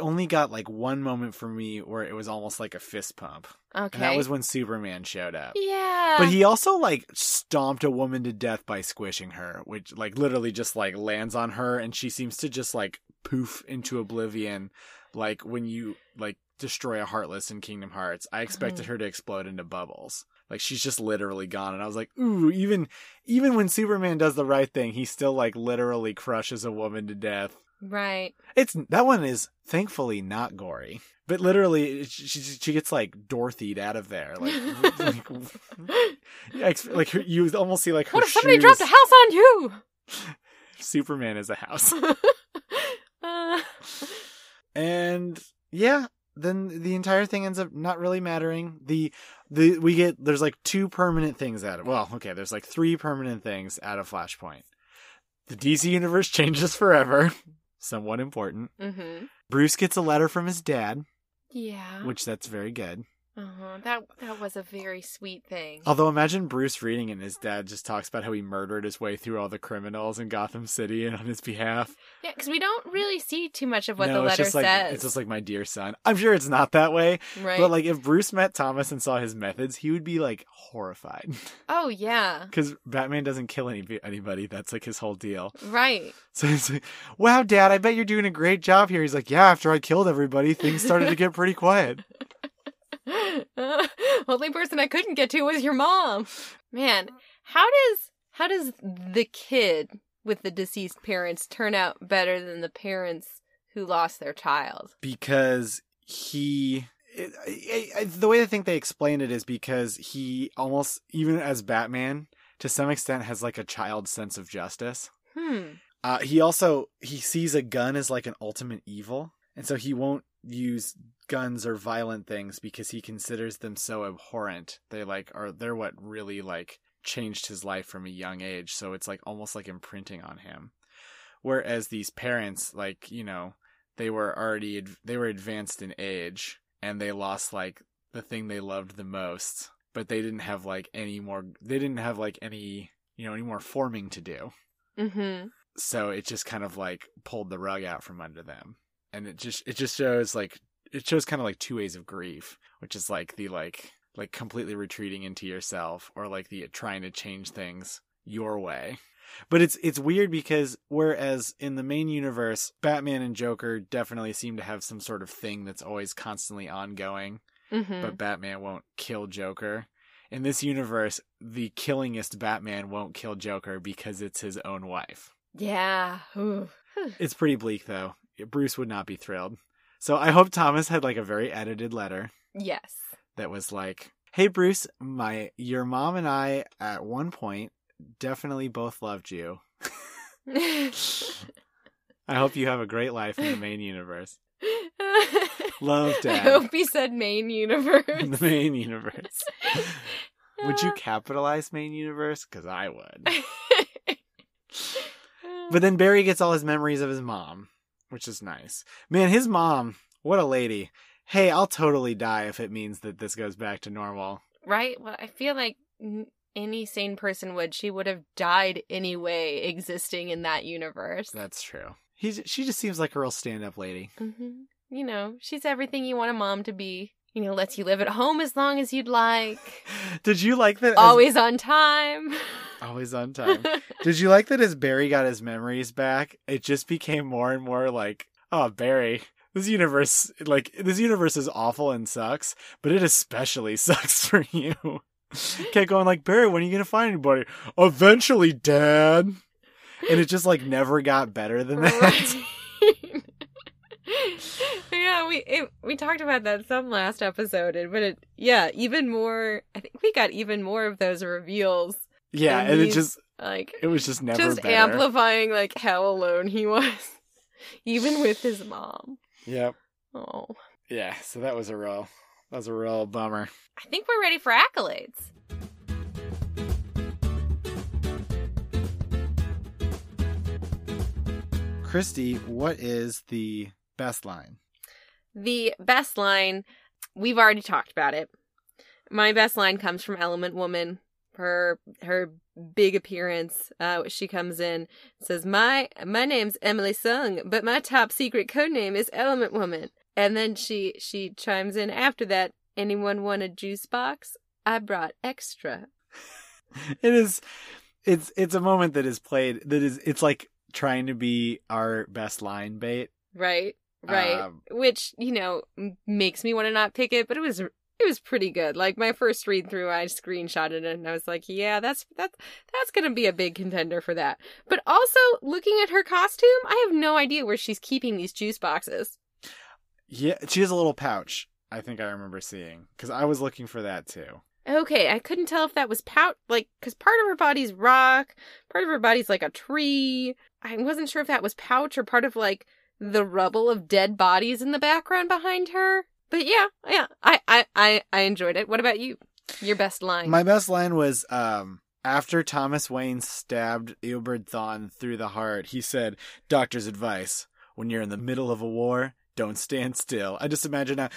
only got like one moment for me where it was almost like a fist pump. Okay. And that was when Superman showed up. yeah. But he also like stomped a woman to death by squishing her, which like literally just like lands on her and she seems to just like poof into oblivion like when you like destroy a heartless in Kingdom Hearts. I expected her to explode into bubbles. Like she's just literally gone and I was like, "Ooh, even even when Superman does the right thing, he still like literally crushes a woman to death." right. It's that one is thankfully not gory. But literally, she, she gets like Dorothy'd out of there, like, like like her, you almost see like her What if somebody shoes. dropped a house on you? Superman is a house, Uh, and yeah, then the entire thing ends up not really mattering. The the we get there's like two permanent things out of well, okay, there's like three permanent things out of Flashpoint. The DC universe changes forever, somewhat important. mm-hmm. Bruce gets a letter from his dad, Yeah. which that's very good. Uh-huh. That that was a very sweet thing. Although imagine Bruce reading and his dad just talks about how he murdered his way through all the criminals in Gotham City and on his behalf. Yeah, because we don't really see too much of what no, the letter it's just like says. it's just like my dear son. I'm sure it's not that way, right. but like if Bruce met Thomas and saw his methods, he would be like horrified oh yeah. because Batman doesn't kill any anybody. That's like his whole deal. Right. So he's like, "Wow, Dad, I bet you're doing a great job here." He's like, "Yeah, after I killed everybody, things started to get pretty quiet." Only person I couldn't get to was your mom. Man, how does how does the kid with the deceased parents turn out better than the parents who lost their child? because he it, I, I, the way I think they explain it is because he almost even as Batman to some extent has like a child sense of justice. Hmm. Uh, he also he sees a gun as like an ultimate evil, and so he won't use guns or violent things because he considers them so abhorrent. They like are they're what really like changed his life from a young age. So it's like almost like imprinting on him. Whereas these parents, like you know, they were already they were advanced in age and they lost like the thing they loved the most, but they didn't have like any more. They didn't have like any you know any more forming to do. Mm-hmm. so it just kind of like pulled the rug out from under them. And it just it just shows like it shows kind of like two ways of grief, which is like the like like completely retreating into yourself or like the trying to change things your way. But it's it's weird because whereas in the main universe, Batman and Joker definitely seem to have some sort of thing that's always constantly ongoing, Mm-hmm. but Batman won't kill Joker. In this universe, the killingest Batman won't kill Joker because it's his own wife. yeah. Ooh. It's pretty bleak though. Bruce would not be thrilled. So I hope Thomas had like a very edited letter Yes. that was like, "Hey Bruce, my your mom and I at one point definitely both loved you. I hope you have a great life in the main universe. Love, dad. I hope he said main universe. The main universe. Would you capitalize main universe? Because I would. But then Barry gets all his memories of his mom, which is nice. Man, his mom, what a lady. Hey, I'll totally die if it means that this goes back to normal. right? Well, I feel like any sane person would. She would have died anyway, existing in that universe. That's true. He's, she just seems like a real stand up lady. hmm You know, she's everything you want a mom to be. You know, lets you live at home as long as you'd like. Did you like that? as- Always on time. always on time. Did you like that as Barry got his memories back, it just became more and more like, oh, Barry, this universe, like, this universe is awful and sucks, but it especially sucks for you. Kept going like, Barry, when are you going to find anybody? Eventually, Dad. And it just, like, never got better than that. Right. yeah, we it, we talked about that some last episode, and but it yeah, even more. I think we got even more of those reveals. yeah, And and it just, Like it was just never just better. amplifying like how alone he was, even with his mom. Yep. Oh, Yeah, so that was a real, that was a real bummer. I think we're ready for accolades. Christy, what is the best line? The best line, we've already talked about it. My best line comes from Element Woman. Her her big appearance. Uh, she comes in, says, "My my name's Emily Sung, but my top secret code name is Element Woman." And then she she chimes in after that. Anyone want a juice box? I brought extra. it is it's it's a moment that is played that is it's like trying to be our best line bait Right, right. Um, Which you know makes me want to not pick it, but it was it was pretty good. Like my first read through, I screenshotted it and I was like, yeah, that's that's that's gonna be a big contender for that. But also looking at her costume, I have no idea where she's keeping these juice boxes. yeah she has a little pouch i think i remember seeing because i was looking for that too Okay, I couldn't tell if that was pout like because part of her body's rock, part of her body's like a tree. I wasn't sure if that was pouch or part of like the rubble of dead bodies in the background behind her. But yeah, yeah, I I I, I enjoyed it. What about you? Your best line? my best line was um after thomas wayne stabbed Eobard Thawne through the heart he said doctor's advice when you're in the middle of a war don't stand still i just imagine that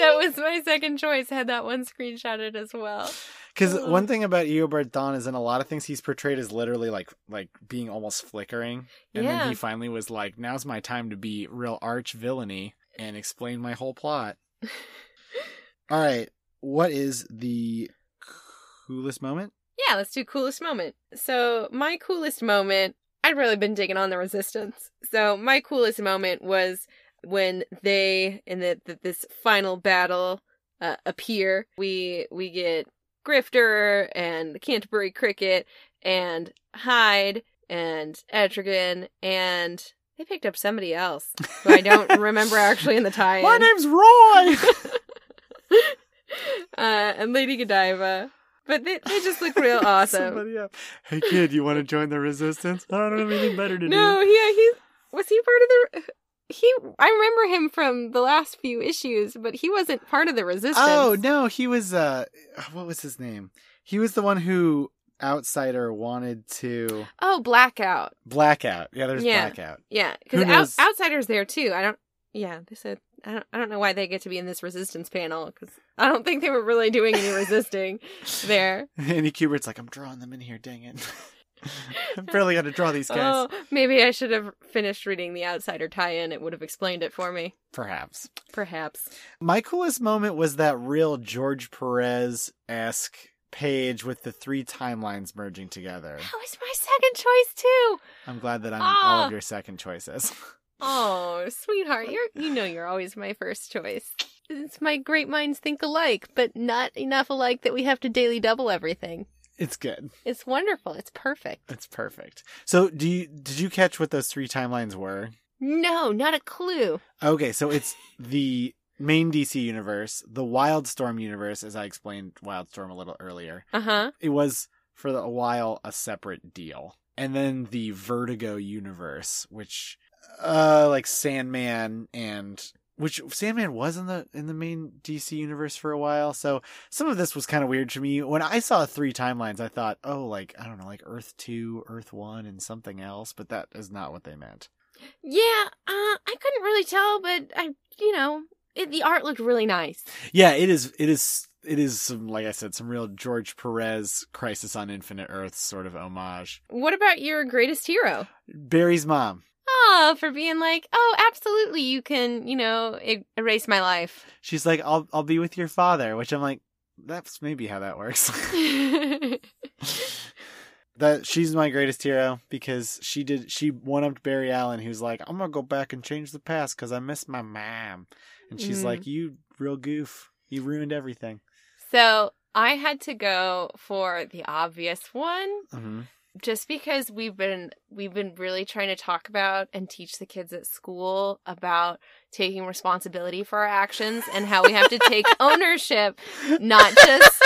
that was my second choice. Had that one screenshotted as well. Because one thing about Eobard Thawne is in a lot of things he's portrayed as literally like like being almost flickering, and Yeah. then he finally was like, "Now's my time to be real arch villainy and explain my whole plot." All right, what is the coolest moment? Yeah, let's do coolest moment. So my coolest moment, I'd really been digging on the resistance. So my coolest moment was when they in the, the this final battle uh, appear. We we get Grifter and the Canterbury Cricket and Hyde and Etrigan and they picked up somebody else who I don't remember actually in the tie-in. My name's Roy. uh, and Lady Godiva. But they, they just look real awesome. Hey kid, you want to join the resistance? I don't have anything better to No, do. yeah, he was he part of the he I remember him from the last few issues, but he wasn't part of the resistance. Oh no, he was. uh What was his name? He was the one who outsider wanted to Oh, blackout. blackout. Yeah, there's Yeah. blackout. Yeah, because out, outsiders there too. I don't. Yeah, they said I don't. I don't know why they get to be in this resistance panel because I don't think they were really doing any resisting there. Andy Kubert's like, I'm drawing them in here. Dang it. I'm barely going to draw these guys. Oh, maybe I should have finished reading the Outsider tie-in. It would have explained it for me. Perhaps. Perhaps. My coolest moment was that real George Perez esque page with the three timelines merging together. That was my second choice too. I'm glad that I'm all Ah. of your second choices. Oh, sweetheart, you're you know you're always my first choice. It's my great minds think alike, but not enough alike that we have to daily double everything. It's good. It's wonderful. It's perfect. It's perfect. So, do you did you catch what those three timelines were? No, not a clue. Okay, so it's the main DC universe, the Wildstorm universe, as I explained Wildstorm a little earlier. Uh huh. It was for a while a separate deal. And then the Vertigo universe, which uh like Sandman and which Sandman was in the in the main DC universe for a while. So some of this was kind of weird to me. When I saw three timelines, I thought, "Oh, like I don't know, like Earth 2, Earth 1 and something else," but that is not what they meant. Yeah, uh, I couldn't really tell, but I, you know, it, the art looked really nice. Yeah, it is. It is. It is some, like I said, some real George Perez Crisis on Infinite Earths sort of homage. What about your greatest hero? Barry's mom. Oh, for being like, oh, absolutely, you can, you know, e- erase my life. She's like, "I'll I'll be with your father," which I'm like, that's maybe how that works. that she's my greatest hero because she did she one upped Barry Allen, who's like, "I'm gonna go back and change the past because I miss my mom," and she's Mhm. like, "You real goof, you ruined everything." so I had to go for the obvious one. hmm just because we've been we've been really trying to talk about and teach the kids at school about taking responsibility for our actions and how we have to take ownership not just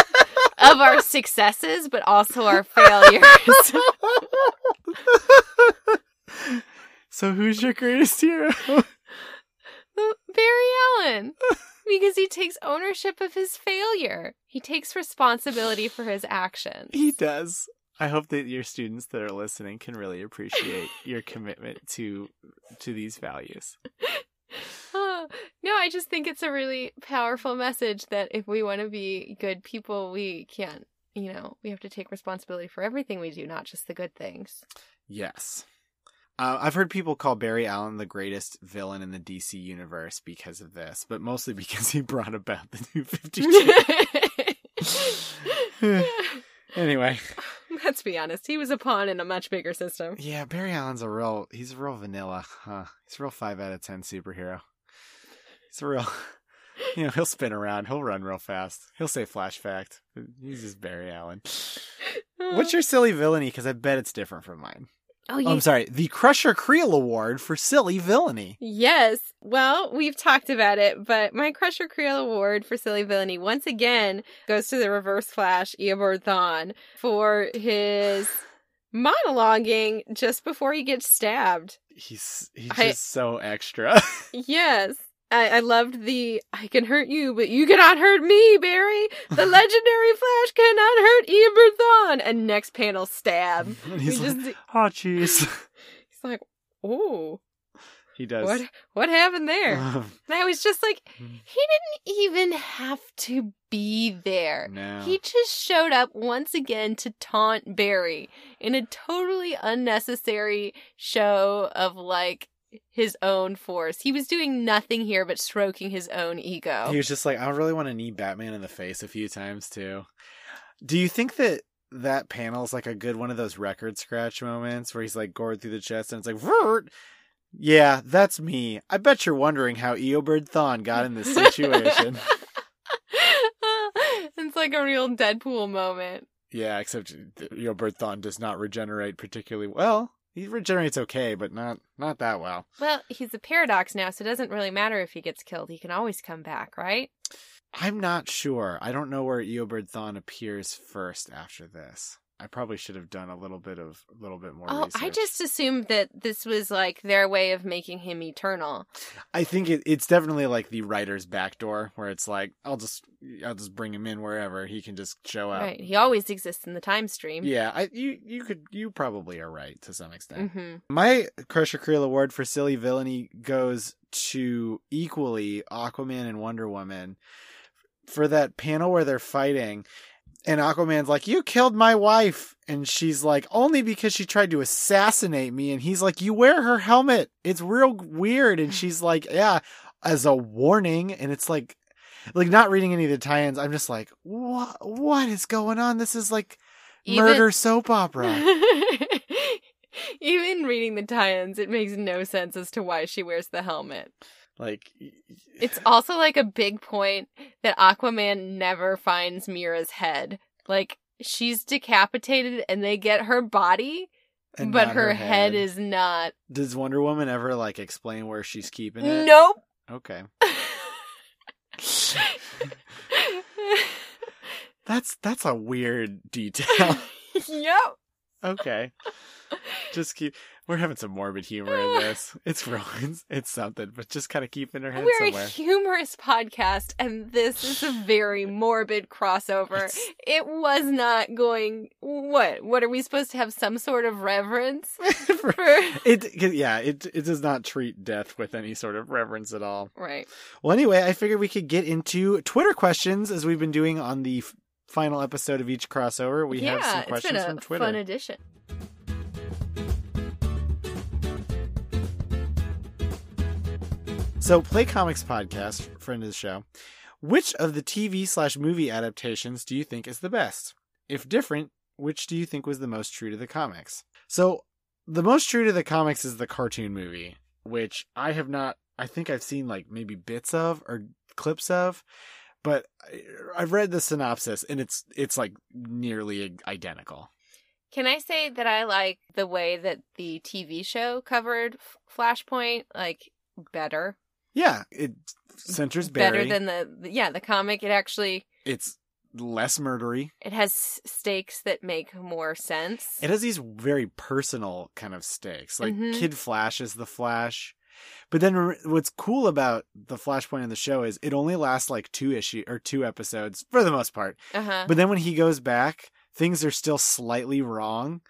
of our successes but also our failures. so who's your greatest hero? Uh, Barry Allen because he takes ownership of his failure. He takes responsibility for his actions. he does. I hope that your students that are listening can really appreciate your commitment to to these values. Oh, no, I just think it's a really powerful message that if we want to be good people, we can't, you know, we have to take responsibility for everything we do, not just the good things. Yes. Uh, I've heard people call Barry Allen the greatest villain in the DC universe because of this, but mostly because he brought about the new 52. anyway, Let's be honest, he was a pawn in a much bigger system. yeah, Barry Allen's a real, he's a real vanilla, huh? He's a real 5 out of 10 superhero. He's a real, you know, he'll spin around, he'll run real fast. He'll say flash fact. He's just Barry Allen. What's your silly villainy? Because I bet it's different from mine. Oh, Oh, you I'm sorry. The Crusher Creel Award for silly villainy. Yes. Well, we've talked about it, but my Crusher Creel Award for Silly Villainy once again goes to the Reverse Flash Eobard Thawne for his monologuing just before he gets stabbed. He's he's I- just so extra. Yes. I, I loved the I can hurt you, but you cannot hurt me, Barry. The legendary Flash cannot hurt Eobard Thawne. And next panel stab. and We he's like, just oh jeez. he's like, oh, He does. what what happened there? And I was just like, Mhm. he didn't even have to be there. no. He just showed up once again to taunt Barry in a totally unnecessary show of like his own force. He was doing nothing here but stroking his own ego. He was just like, I really want to knee Batman in the face a few times too. Do you think that that panel's like a good one of those record scratch moments where he's like gored through the chest and it's like, Vert! yeah, that's me. I bet you're wondering how Eobard Thawne got in this situation. it's like a real Deadpool moment. yeah, except Eobard Thawne does not regenerate particularly well. He regenerates okay, but not not that well. Well, he's a paradox now, so it doesn't really matter if he gets killed. He can always come back, right? I'm not sure. I don't know where Eobard Thawne appears first after this. I probably should have done a little bit of a little bit more Oh, research. I just assumed that this was like their way of making him eternal. I think it, it's definitely like the writer's backdoor where it's like I'll just I'll just bring him in wherever he can just show up. Right. He always exists in the time stream. Yeah, I you you could you probably are right to some extent. hmm My Crusher Creel award for silly villainy goes to equally Aquaman and Wonder Woman for that panel where they're fighting And Aquaman's like, You killed my wife. And she's like, Only because she tried to assassinate me. And he's like, You wear her helmet. It's real weird. And she's like, Yeah, as a warning. And it's like, like not reading any of the tie-ins, I'm just like, what? What is going on? This is like Even- murder soap opera. Even reading the tie-ins, it makes no sense as to why she wears the helmet. Like, It's also like a big point that Aquaman never finds Mera's head. Like she's decapitated and they get her body, and but not her, head. is not. Does Wonder Woman ever like explain where she's keeping it? Nope. Okay. That's that's a weird detail. yep. okay. Just keep. We're having some morbid humor in this. It's real. It's, something, but just kind of keep in her head We're somewhere. a humorous podcast, and this is a very morbid crossover. It's- It was not going. What? What are we supposed to have some sort of reverence for? it yeah it it does not treat death with any sort of reverence at all. right. Well, anyway, I figured we could get into Twitter questions as we've been doing on the final episode of each crossover. We yeah, have some it's questions been a from Twitter. fun addition. So, Play Comics Podcast, friend of the show, which of the TV slash movie adaptations do you think is the best? If different, which do you think was the most true to the comics? So, the most true to the comics is the cartoon movie, which I have not, I think I've seen like maybe bits of or clips of, but I've read the synopsis and it's, it's like nearly identical. Can I say that I like the way that the TV show covered Flashpoint like better? Yeah, it centers Barry. Better than the yeah, the comic it actually it's less murdery. it has stakes that make more sense. It has these very personal kind of stakes. Like Mhm. Kid Flash is the Flash. But then what's cool about the Flashpoint in the show is it only lasts like two issue or two episodes for the most part. Uh-huh. But then when he goes back, things are still slightly wrong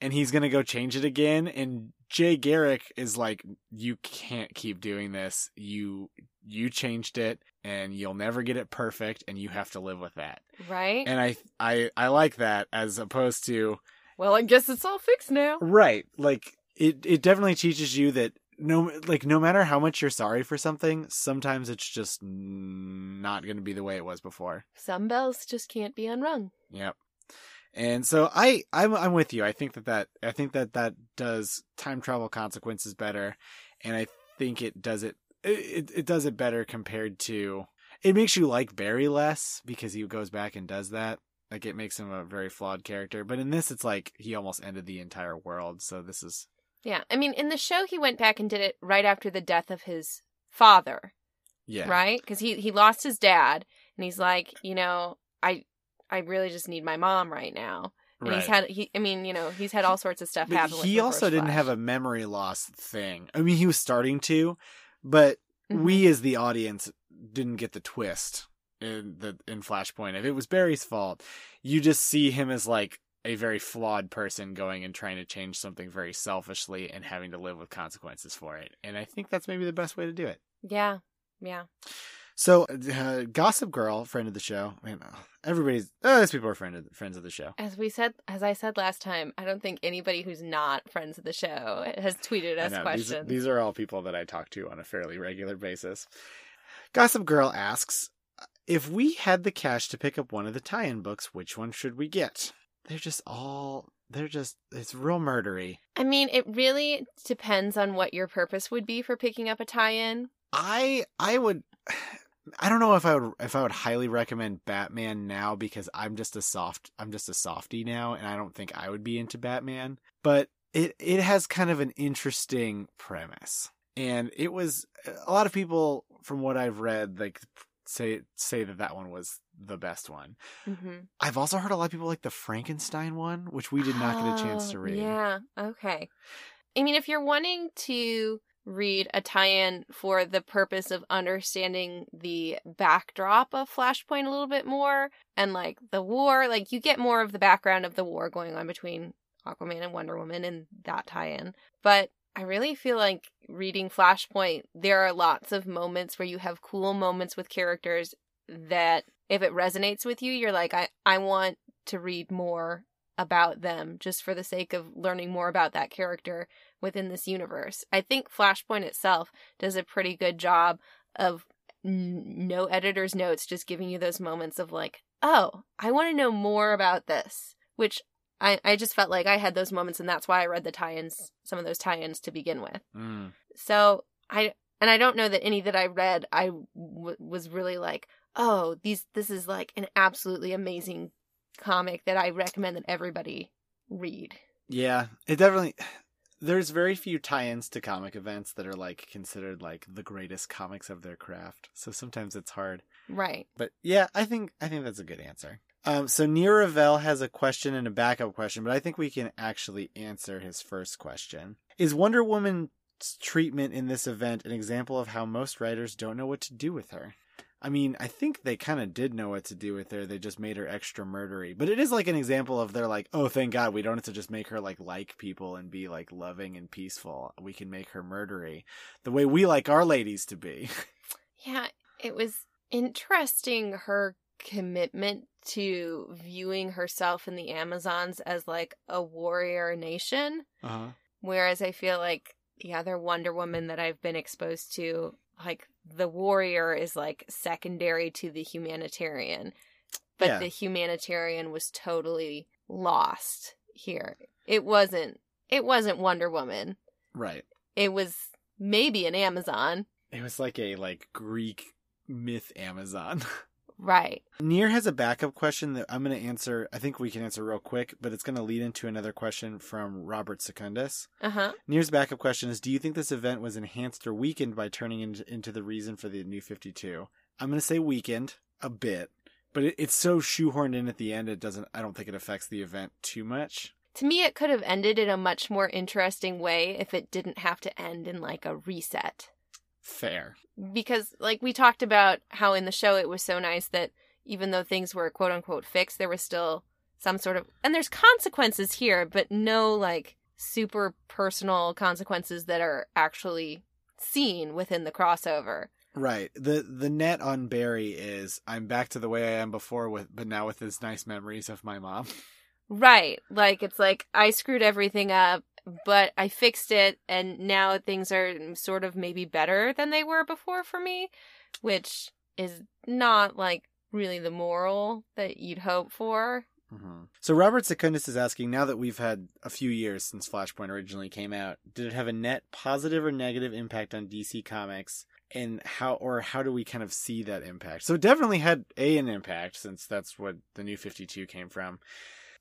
and he's going to go change it again and Jay Garrick is like you can't keep doing this. You you changed it and you'll never get it perfect and you have to live with that. right? And I I I like that as opposed to well, I guess it's all fixed now. Right. Like it it definitely teaches you that no like no matter how much you're sorry for something, sometimes it's just not going to be the way it was before. Some bells just can't be unrung. Yep. And so I I'm I'm with you. I think that that I think that that does time travel consequences better and I think it does it it it does it better compared to it makes you like Barry less because he goes back and does that. Like it makes him a very flawed character, but in this it's like he almost ended the entire world. So this is Yeah. I mean, in the show he went back and did it right after the death of his father. yeah. right? Because he he lost his dad, and he's like, you know, I I really just need my mom right now. And he's had he, I mean, you know, he's had all sorts of stuff But happen. he also didn't Flash. have a memory loss thing. I mean, he was starting to, but Mhm. we as the audience didn't get the twist in the in Flashpoint. If it was Barry's fault, you just see him as like a very flawed person going and trying to change something very selfishly and having to live with consequences for it. And I think that's maybe the best way to do it. Yeah, yeah. So, uh, Gossip Girl, friend of the show, man, everybody's uh, those people are friend of, friends of the show. As we said, as I said last time, I don't think anybody who's not friends of the show has tweeted us know, these, questions. these are all people that I talk to on a fairly regular basis. Gossip Girl asks If we had the cash to pick up one of the tie in books, which one should we get? They're just all, they're just, it's real murdery. I mean, it really depends on what your purpose would be for picking up a tie-in. I, I would. I don't know if I would if I would highly recommend Batman now because I'm just a soft I'm just a softy now and I don't think I would be into Batman. But it it has kind of an interesting premise. And it was a lot of people from what I've read like say say that that one was the best one. Mm-hmm. I've also heard a lot of people like the Frankenstein one, which we did not get a chance to Oh, read. Yeah. Okay. I mean, if you're wanting to read a tie-in for the purpose of understanding the backdrop of Flashpoint a little bit more and like the war, like you get more of the background of the war going on between Aquaman and Wonder Woman in that tie-in. But I really feel like reading Flashpoint, there are lots of moments where you have cool moments with characters that if it resonates with you, you're like, I, I want to read more about them just for the sake of learning more about that character within this universe. I think Flashpoint itself does a pretty good job of n- no editor's notes, just giving you those moments of like, oh, I want to know more about this, which I, I just felt like I had those moments, and that's why I read the tie-ins, some of those tie-ins to begin with. Mm. So I and I don't know that any that I read I w- was really like, oh, these this is like an absolutely amazing comic that I recommend that everybody read. Yeah, it definitely. There's very few tie-ins to comic events that are like considered like the greatest comics of their craft. So sometimes it's hard. Right. But yeah, I think I think that's a good answer. Um, so Near Ravel has a question and a backup question, but I think we can actually answer his first question. Is Wonder Woman's treatment in this event an example of how most writers don't know what to do with her? I mean, I think they kind of did know what to do with her. They just made her extra murdery. But it is like an example of they're like, oh, thank God we don't have to just make her like like people and be like loving and peaceful. We can make her murdery the way we like our ladies to be. Yeah, it was interesting her commitment to viewing herself in the Amazons as like a warrior nation. Uh-huh. Whereas I feel like the other Wonder Woman that I've been exposed to, like the warrior is like secondary to the humanitarian. But Yeah. the humanitarian was totally lost here. It wasn't it wasn't Wonder Woman. Right. It was maybe an Amazon. It was like a like Greek myth Amazon. Right. Near has a backup question that I'm going to answer. I think we can answer real quick, but it's going to lead into another question from Robert Secundus. Uh-huh. Near's backup question is Do you think this event was enhanced or weakened by turning into, into the reason for the new 52? I'm going to say weakened a bit, but it, it's so shoehorned in at the end, it doesn't, I don't think it affects the event too much. To me it could have ended in a much more interesting way if it didn't have to end in like a reset. Fair. because like we talked about how in the show it was so nice that even though things were quote unquote fixed there was still some sort of and there's consequences here but no like super personal consequences that are actually seen within the crossover Right. The the net on Barry is I'm back to the way I am before with but now with his nice memories of my mom. right like it's like i screwed everything up but i fixed it and now things are sort of maybe better than they were before for me which is not like really the moral that you'd hope for Mm-hmm. So Robert Secundus is asking, now that we've had a few years since Flashpoint originally came out, did it have a net positive or negative impact on DC Comics? And how or how do we kind of see that impact? So it definitely had a an impact since that's what the new 52 came from.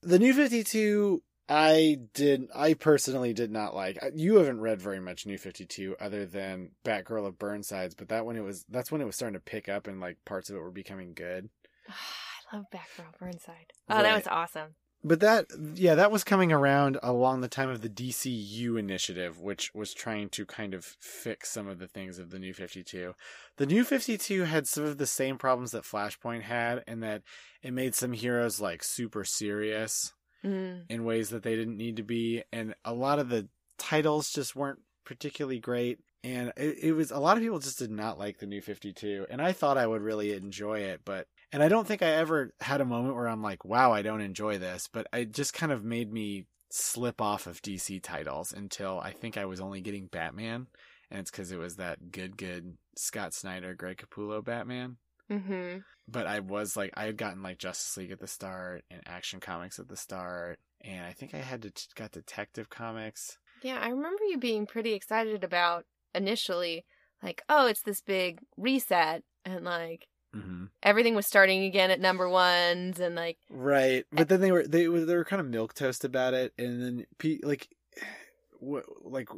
The new 52 I did I personally did not like. Uh, you haven't read very much New 52 other than Batgirl of Burnsides, but that when it was that's when it was starting to pick up and like parts of it were becoming good. I love Batgirl of Burnside. Oh, that was awesome. But that, yeah, that was coming around along the time of the DCU initiative, which was trying to kind of fix some of the things of the New 52. The New 52 had some of the same problems that Flashpoint had, in that it made some heroes like super serious Mm. in ways that they didn't need to be, and a lot of the titles just weren't particularly great. And it, it was a lot of people just did not like the New 52, and I thought I would really enjoy it, but and I don't think I ever had a moment where I'm like, wow, I don't enjoy this, but it just kind of made me slip off of DC titles until I think I was only getting Batman, and it's because it was that good, good Scott Snyder, Greg Capullo Batman. hmm But I was like, I had gotten like Justice League at the start and Action Comics at the start, and I think I had to got Detective Comics. Yeah, I remember you being pretty excited about initially, like, oh, it's this big reset, and like Mm-hmm. everything was starting again at number ones, and like, Right, but then they were they were they were kind of milk toast about it, and then like what like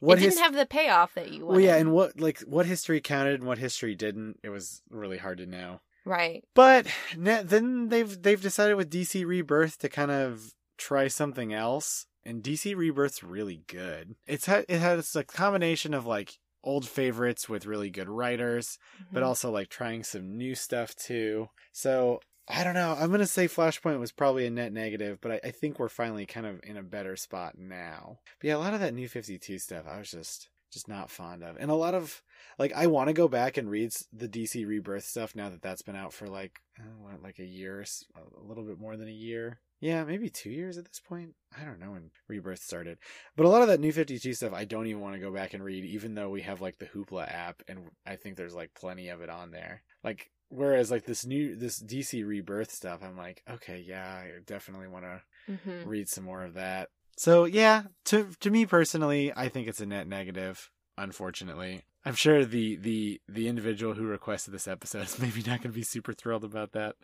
what it didn't his- have the payoff that you wanted. well yeah, and what like what history counted and what history didn't. It was really hard to know. Right. But then they've they've decided with DC Rebirth to kind of try something else, and DC Rebirth's really good. It's ha- it has a combination of like old favorites with really good writers, but Mhm. also like trying some new stuff too. So I don't know. I'm gonna say Flashpoint was probably a net negative, but I, I think we're finally kind of in a better spot now. But yeah, a lot of that new 52 stuff, I was just just not fond of. And a lot of like I want to go back and read the DC Rebirth stuff now that that's been out for like uh, what, like a year, a little bit more than a year. Yeah, maybe two years at this point. I don't know when Rebirth started, but a lot of that New Fifty Two stuff I don't even want to go back and read, even though we have like the Hoopla app, and I think there's like plenty of it on there. Like whereas like this new this DC Rebirth stuff, I'm like, okay, yeah, I definitely want to hmm read some more of that. So yeah, to to me personally, I think it's a net negative. Unfortunately, I'm sure the the the individual who requested this episode is maybe not going to be super thrilled about that,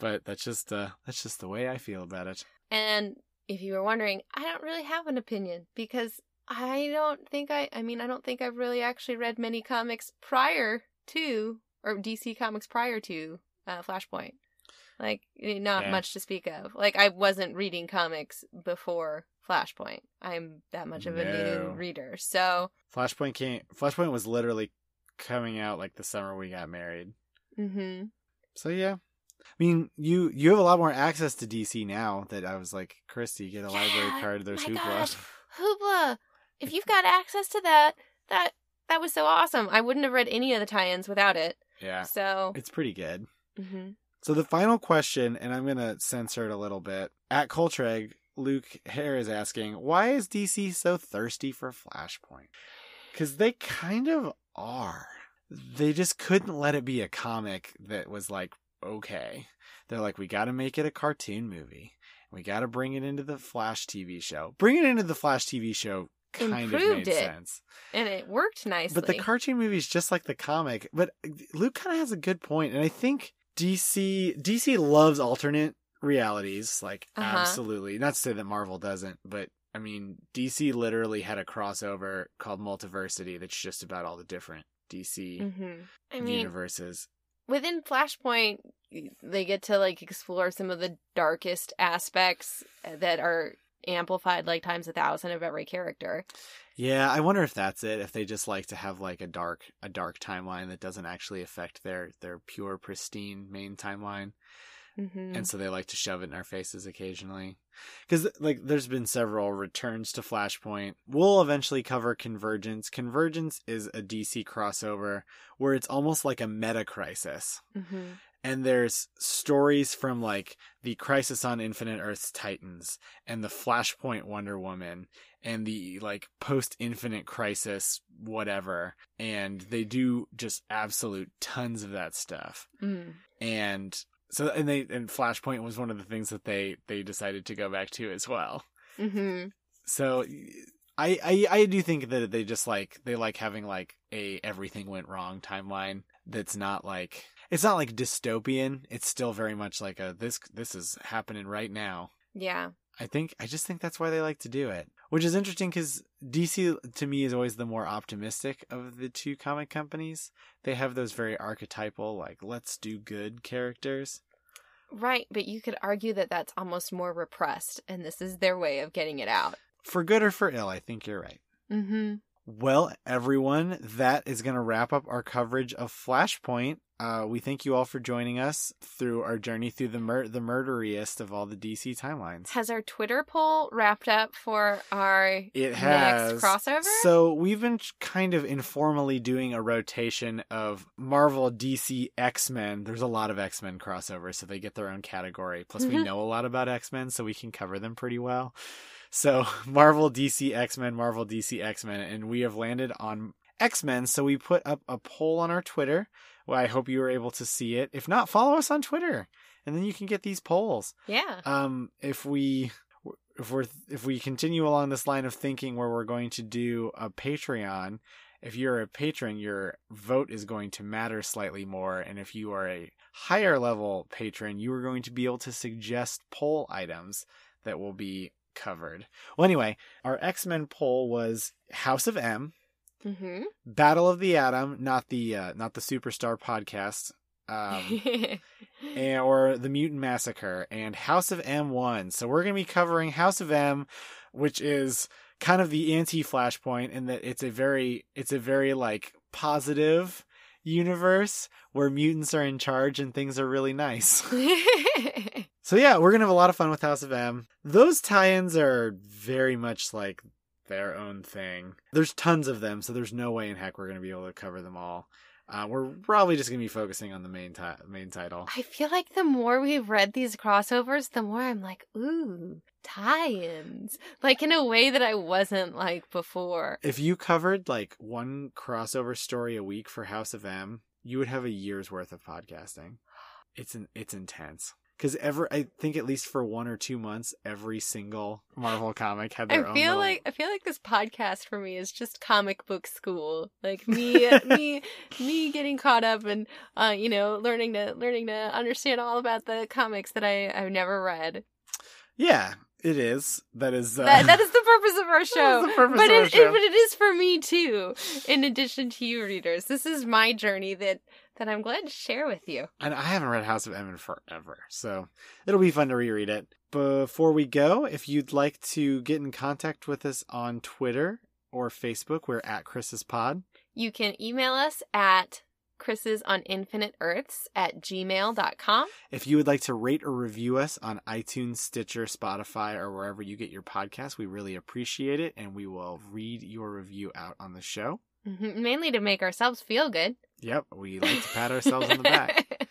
but that's just uh that's just the way I feel about it. And if you were wondering, I don't really have an opinion because I don't think I, I mean, I don't think I've really actually read many comics prior to, or DC comics prior to uh, Flashpoint. Like, eh, not Yeah. much to speak of. Like, I wasn't reading comics before Flashpoint. I'm that much of a No. reader. So, Flashpoint came. Flashpoint was literally coming out like the summer we got married. Mm-hmm. So yeah. I mean, you you have a lot more access to DC now that I was like, Christy, get a library card. There's Hoopla. gosh. Hoopla! If you've got access to that, that that was so awesome. I wouldn't have read any of the tie-ins without it. Yeah, So, it's pretty good. hmm So the final question, and I'm gonna censor it a little bit. At Coltreg, Luke Hare is asking, why is DC so thirsty for Flashpoint? Because they kind of are. They just couldn't let it be a comic that was like okay. They're like, we got to make it a cartoon movie. We got to bring it into the Flash TV show. Bring it into the Flash TV show kind of made it. sense. and it worked nicely. But the cartoon movie is just like the comic. But Luke kind of has a good point, and I think DC DC loves alternate realities, like Uh-huh. absolutely. Not to say that Marvel doesn't, but I mean DC literally had a crossover called Multiversity that's just about all the different DC hmm I mean, universes. within Flashpoint, they get to like explore some of the darkest aspects that are amplified like times a thousand of every character. Yeah, I wonder if that's it. If they just like to have like a dark a dark timeline that doesn't actually affect their their pure pristine main timeline. Hmm and so they like to shove it in our faces occasionally. Because like there's been several returns to flashpoint. We'll eventually cover convergence. Convergence is a dc crossover where it's almost like a meta crisis. Hmm and there's stories from like the crisis on infinite earths titans and the flashpoint wonder woman and the like post infinite crisis whatever. And they do just absolute tons of that stuff. Mm. And so and they and flashpoint was one of the things that they they decided to go back to as well. Hmm so I, I i do think that they just like they like having like a everything went wrong timeline that's not like it's not like dystopian. It's still very much like a this this is happening right now. Yeah. I think I just think that's why they like to do it, which is interesting because DC to me is always the more optimistic of the two comic companies. They have those very archetypal, like let's do good characters. Right, but you could argue that that's almost more repressed, and this is their way of getting it out. For good or for ill, I think you're right. Mm-hmm. Well, everyone, that is going to wrap up our coverage of Flashpoint. Uh, we thank you all for joining us through our journey through the mur- the murderiest of all the DC timelines. Has our Twitter poll wrapped up for our It has next crossover? So we've been kind of informally doing a rotation of Marvel, DC, X Men. There's a lot of X Men crossovers, so they get their own category. Plus, we Mhm. know a lot about X Men, so we can cover them pretty well. So Marvel, DC, X Men, Marvel, DC, X Men, and we have landed on X Men. So we put up a poll on our Twitter. Well, I hope you were able to see it. If not, follow us on Twitter, and then you can get these polls yeah. um if we if we're if we continue along this line of thinking where we're going to do a patreon if you're a patron your vote is going to matter slightly more and if you are a higher level patron you are going to be able to suggest poll items that will be covered well anyway our x-men poll was house of m Mm-hmm. battle of the atom not the uh, not the superstar podcast um and, or the Mutant Massacre and House of M won. So we're going to be covering House of M, which is kind of the anti-Flashpoint in that it's a very it's a very like positive universe where mutants are in charge and things are really nice. So yeah, we're going to have a lot of fun with House of M. Those tie-ins are very much like their own thing. There's tons of them, so there's no way in heck we're going to be able to cover them all. Uh, we're probably just going to be focusing on the main ti- main title. I feel like the more we've read these crossovers, the more I'm like, ooh, tie-ins. Like in a way that I wasn't like before. If you covered like one crossover story a week for House of M, you would have a year's worth of podcasting. It's an it's intense because ever I think at least for one or two months, every single Marvel comic had their I own. feel little- like I feel like this podcast for me is just comic book school. Like me me me getting caught up and uh you know learning to learning to understand all about the comics that I I've never read. yeah, it is. That is uh, That that is the purpose of our show. the purpose but of our show. it but it is for me too. In addition to you readers, this is my journey that that I'm glad to share with you. and I haven't read House of M in forever, so it'll be fun to reread it. Before we go, if you'd like to get in contact with us on Twitter or Facebook, we're at Chris's Pod. You can email us at Chris's on Infinite Earths at gmail.com. If you would like to rate or review us on iTunes, Stitcher, Spotify, or wherever you get your podcasts, we really appreciate it, and we will read your review out on the show. Mhm, Mainly to make ourselves feel good. Yep, we like to pat ourselves on the back.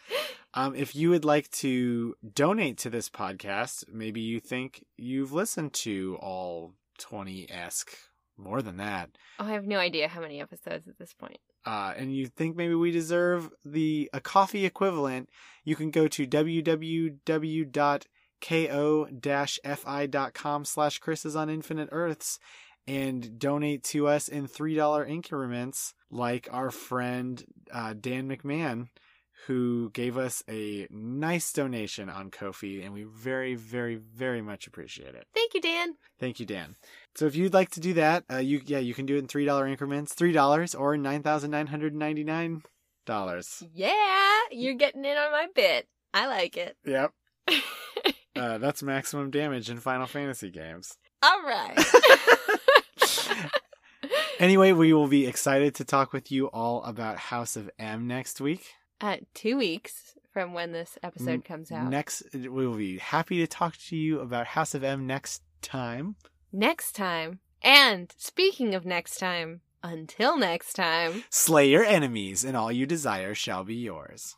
Um, if you would like to donate to this podcast, maybe you think you've listened to all 20 esque, more than that, Oh, I have no idea how many episodes at this point. uh, and you think maybe we deserve the a coffee equivalent, you can go to www.ko-fi.com slash Chris's on Infinite Earths and donate to us in $3 increments like our friend uh, Dan McMahon who gave us a nice donation on Ko-fi and we very, very, very much appreciate it. Thank you, Dan. Thank you, Dan. So if you'd like to do that, uh, you yeah, you can do it in three dollar increments, three dollars or nine thousand nine hundred ninety nine dollars. Yeah, you're getting in on my bit. I like it. Yep, uh, that's maximum damage in Final Fantasy games. All right. Anyway, we will be excited to talk with you all about House of M next week. uh, two weeks from when this episode comes out. Next, we will be happy to talk to you about House of M next time. next time. And speaking of next time, until next time. Slay your enemies, and all you desire shall be yours.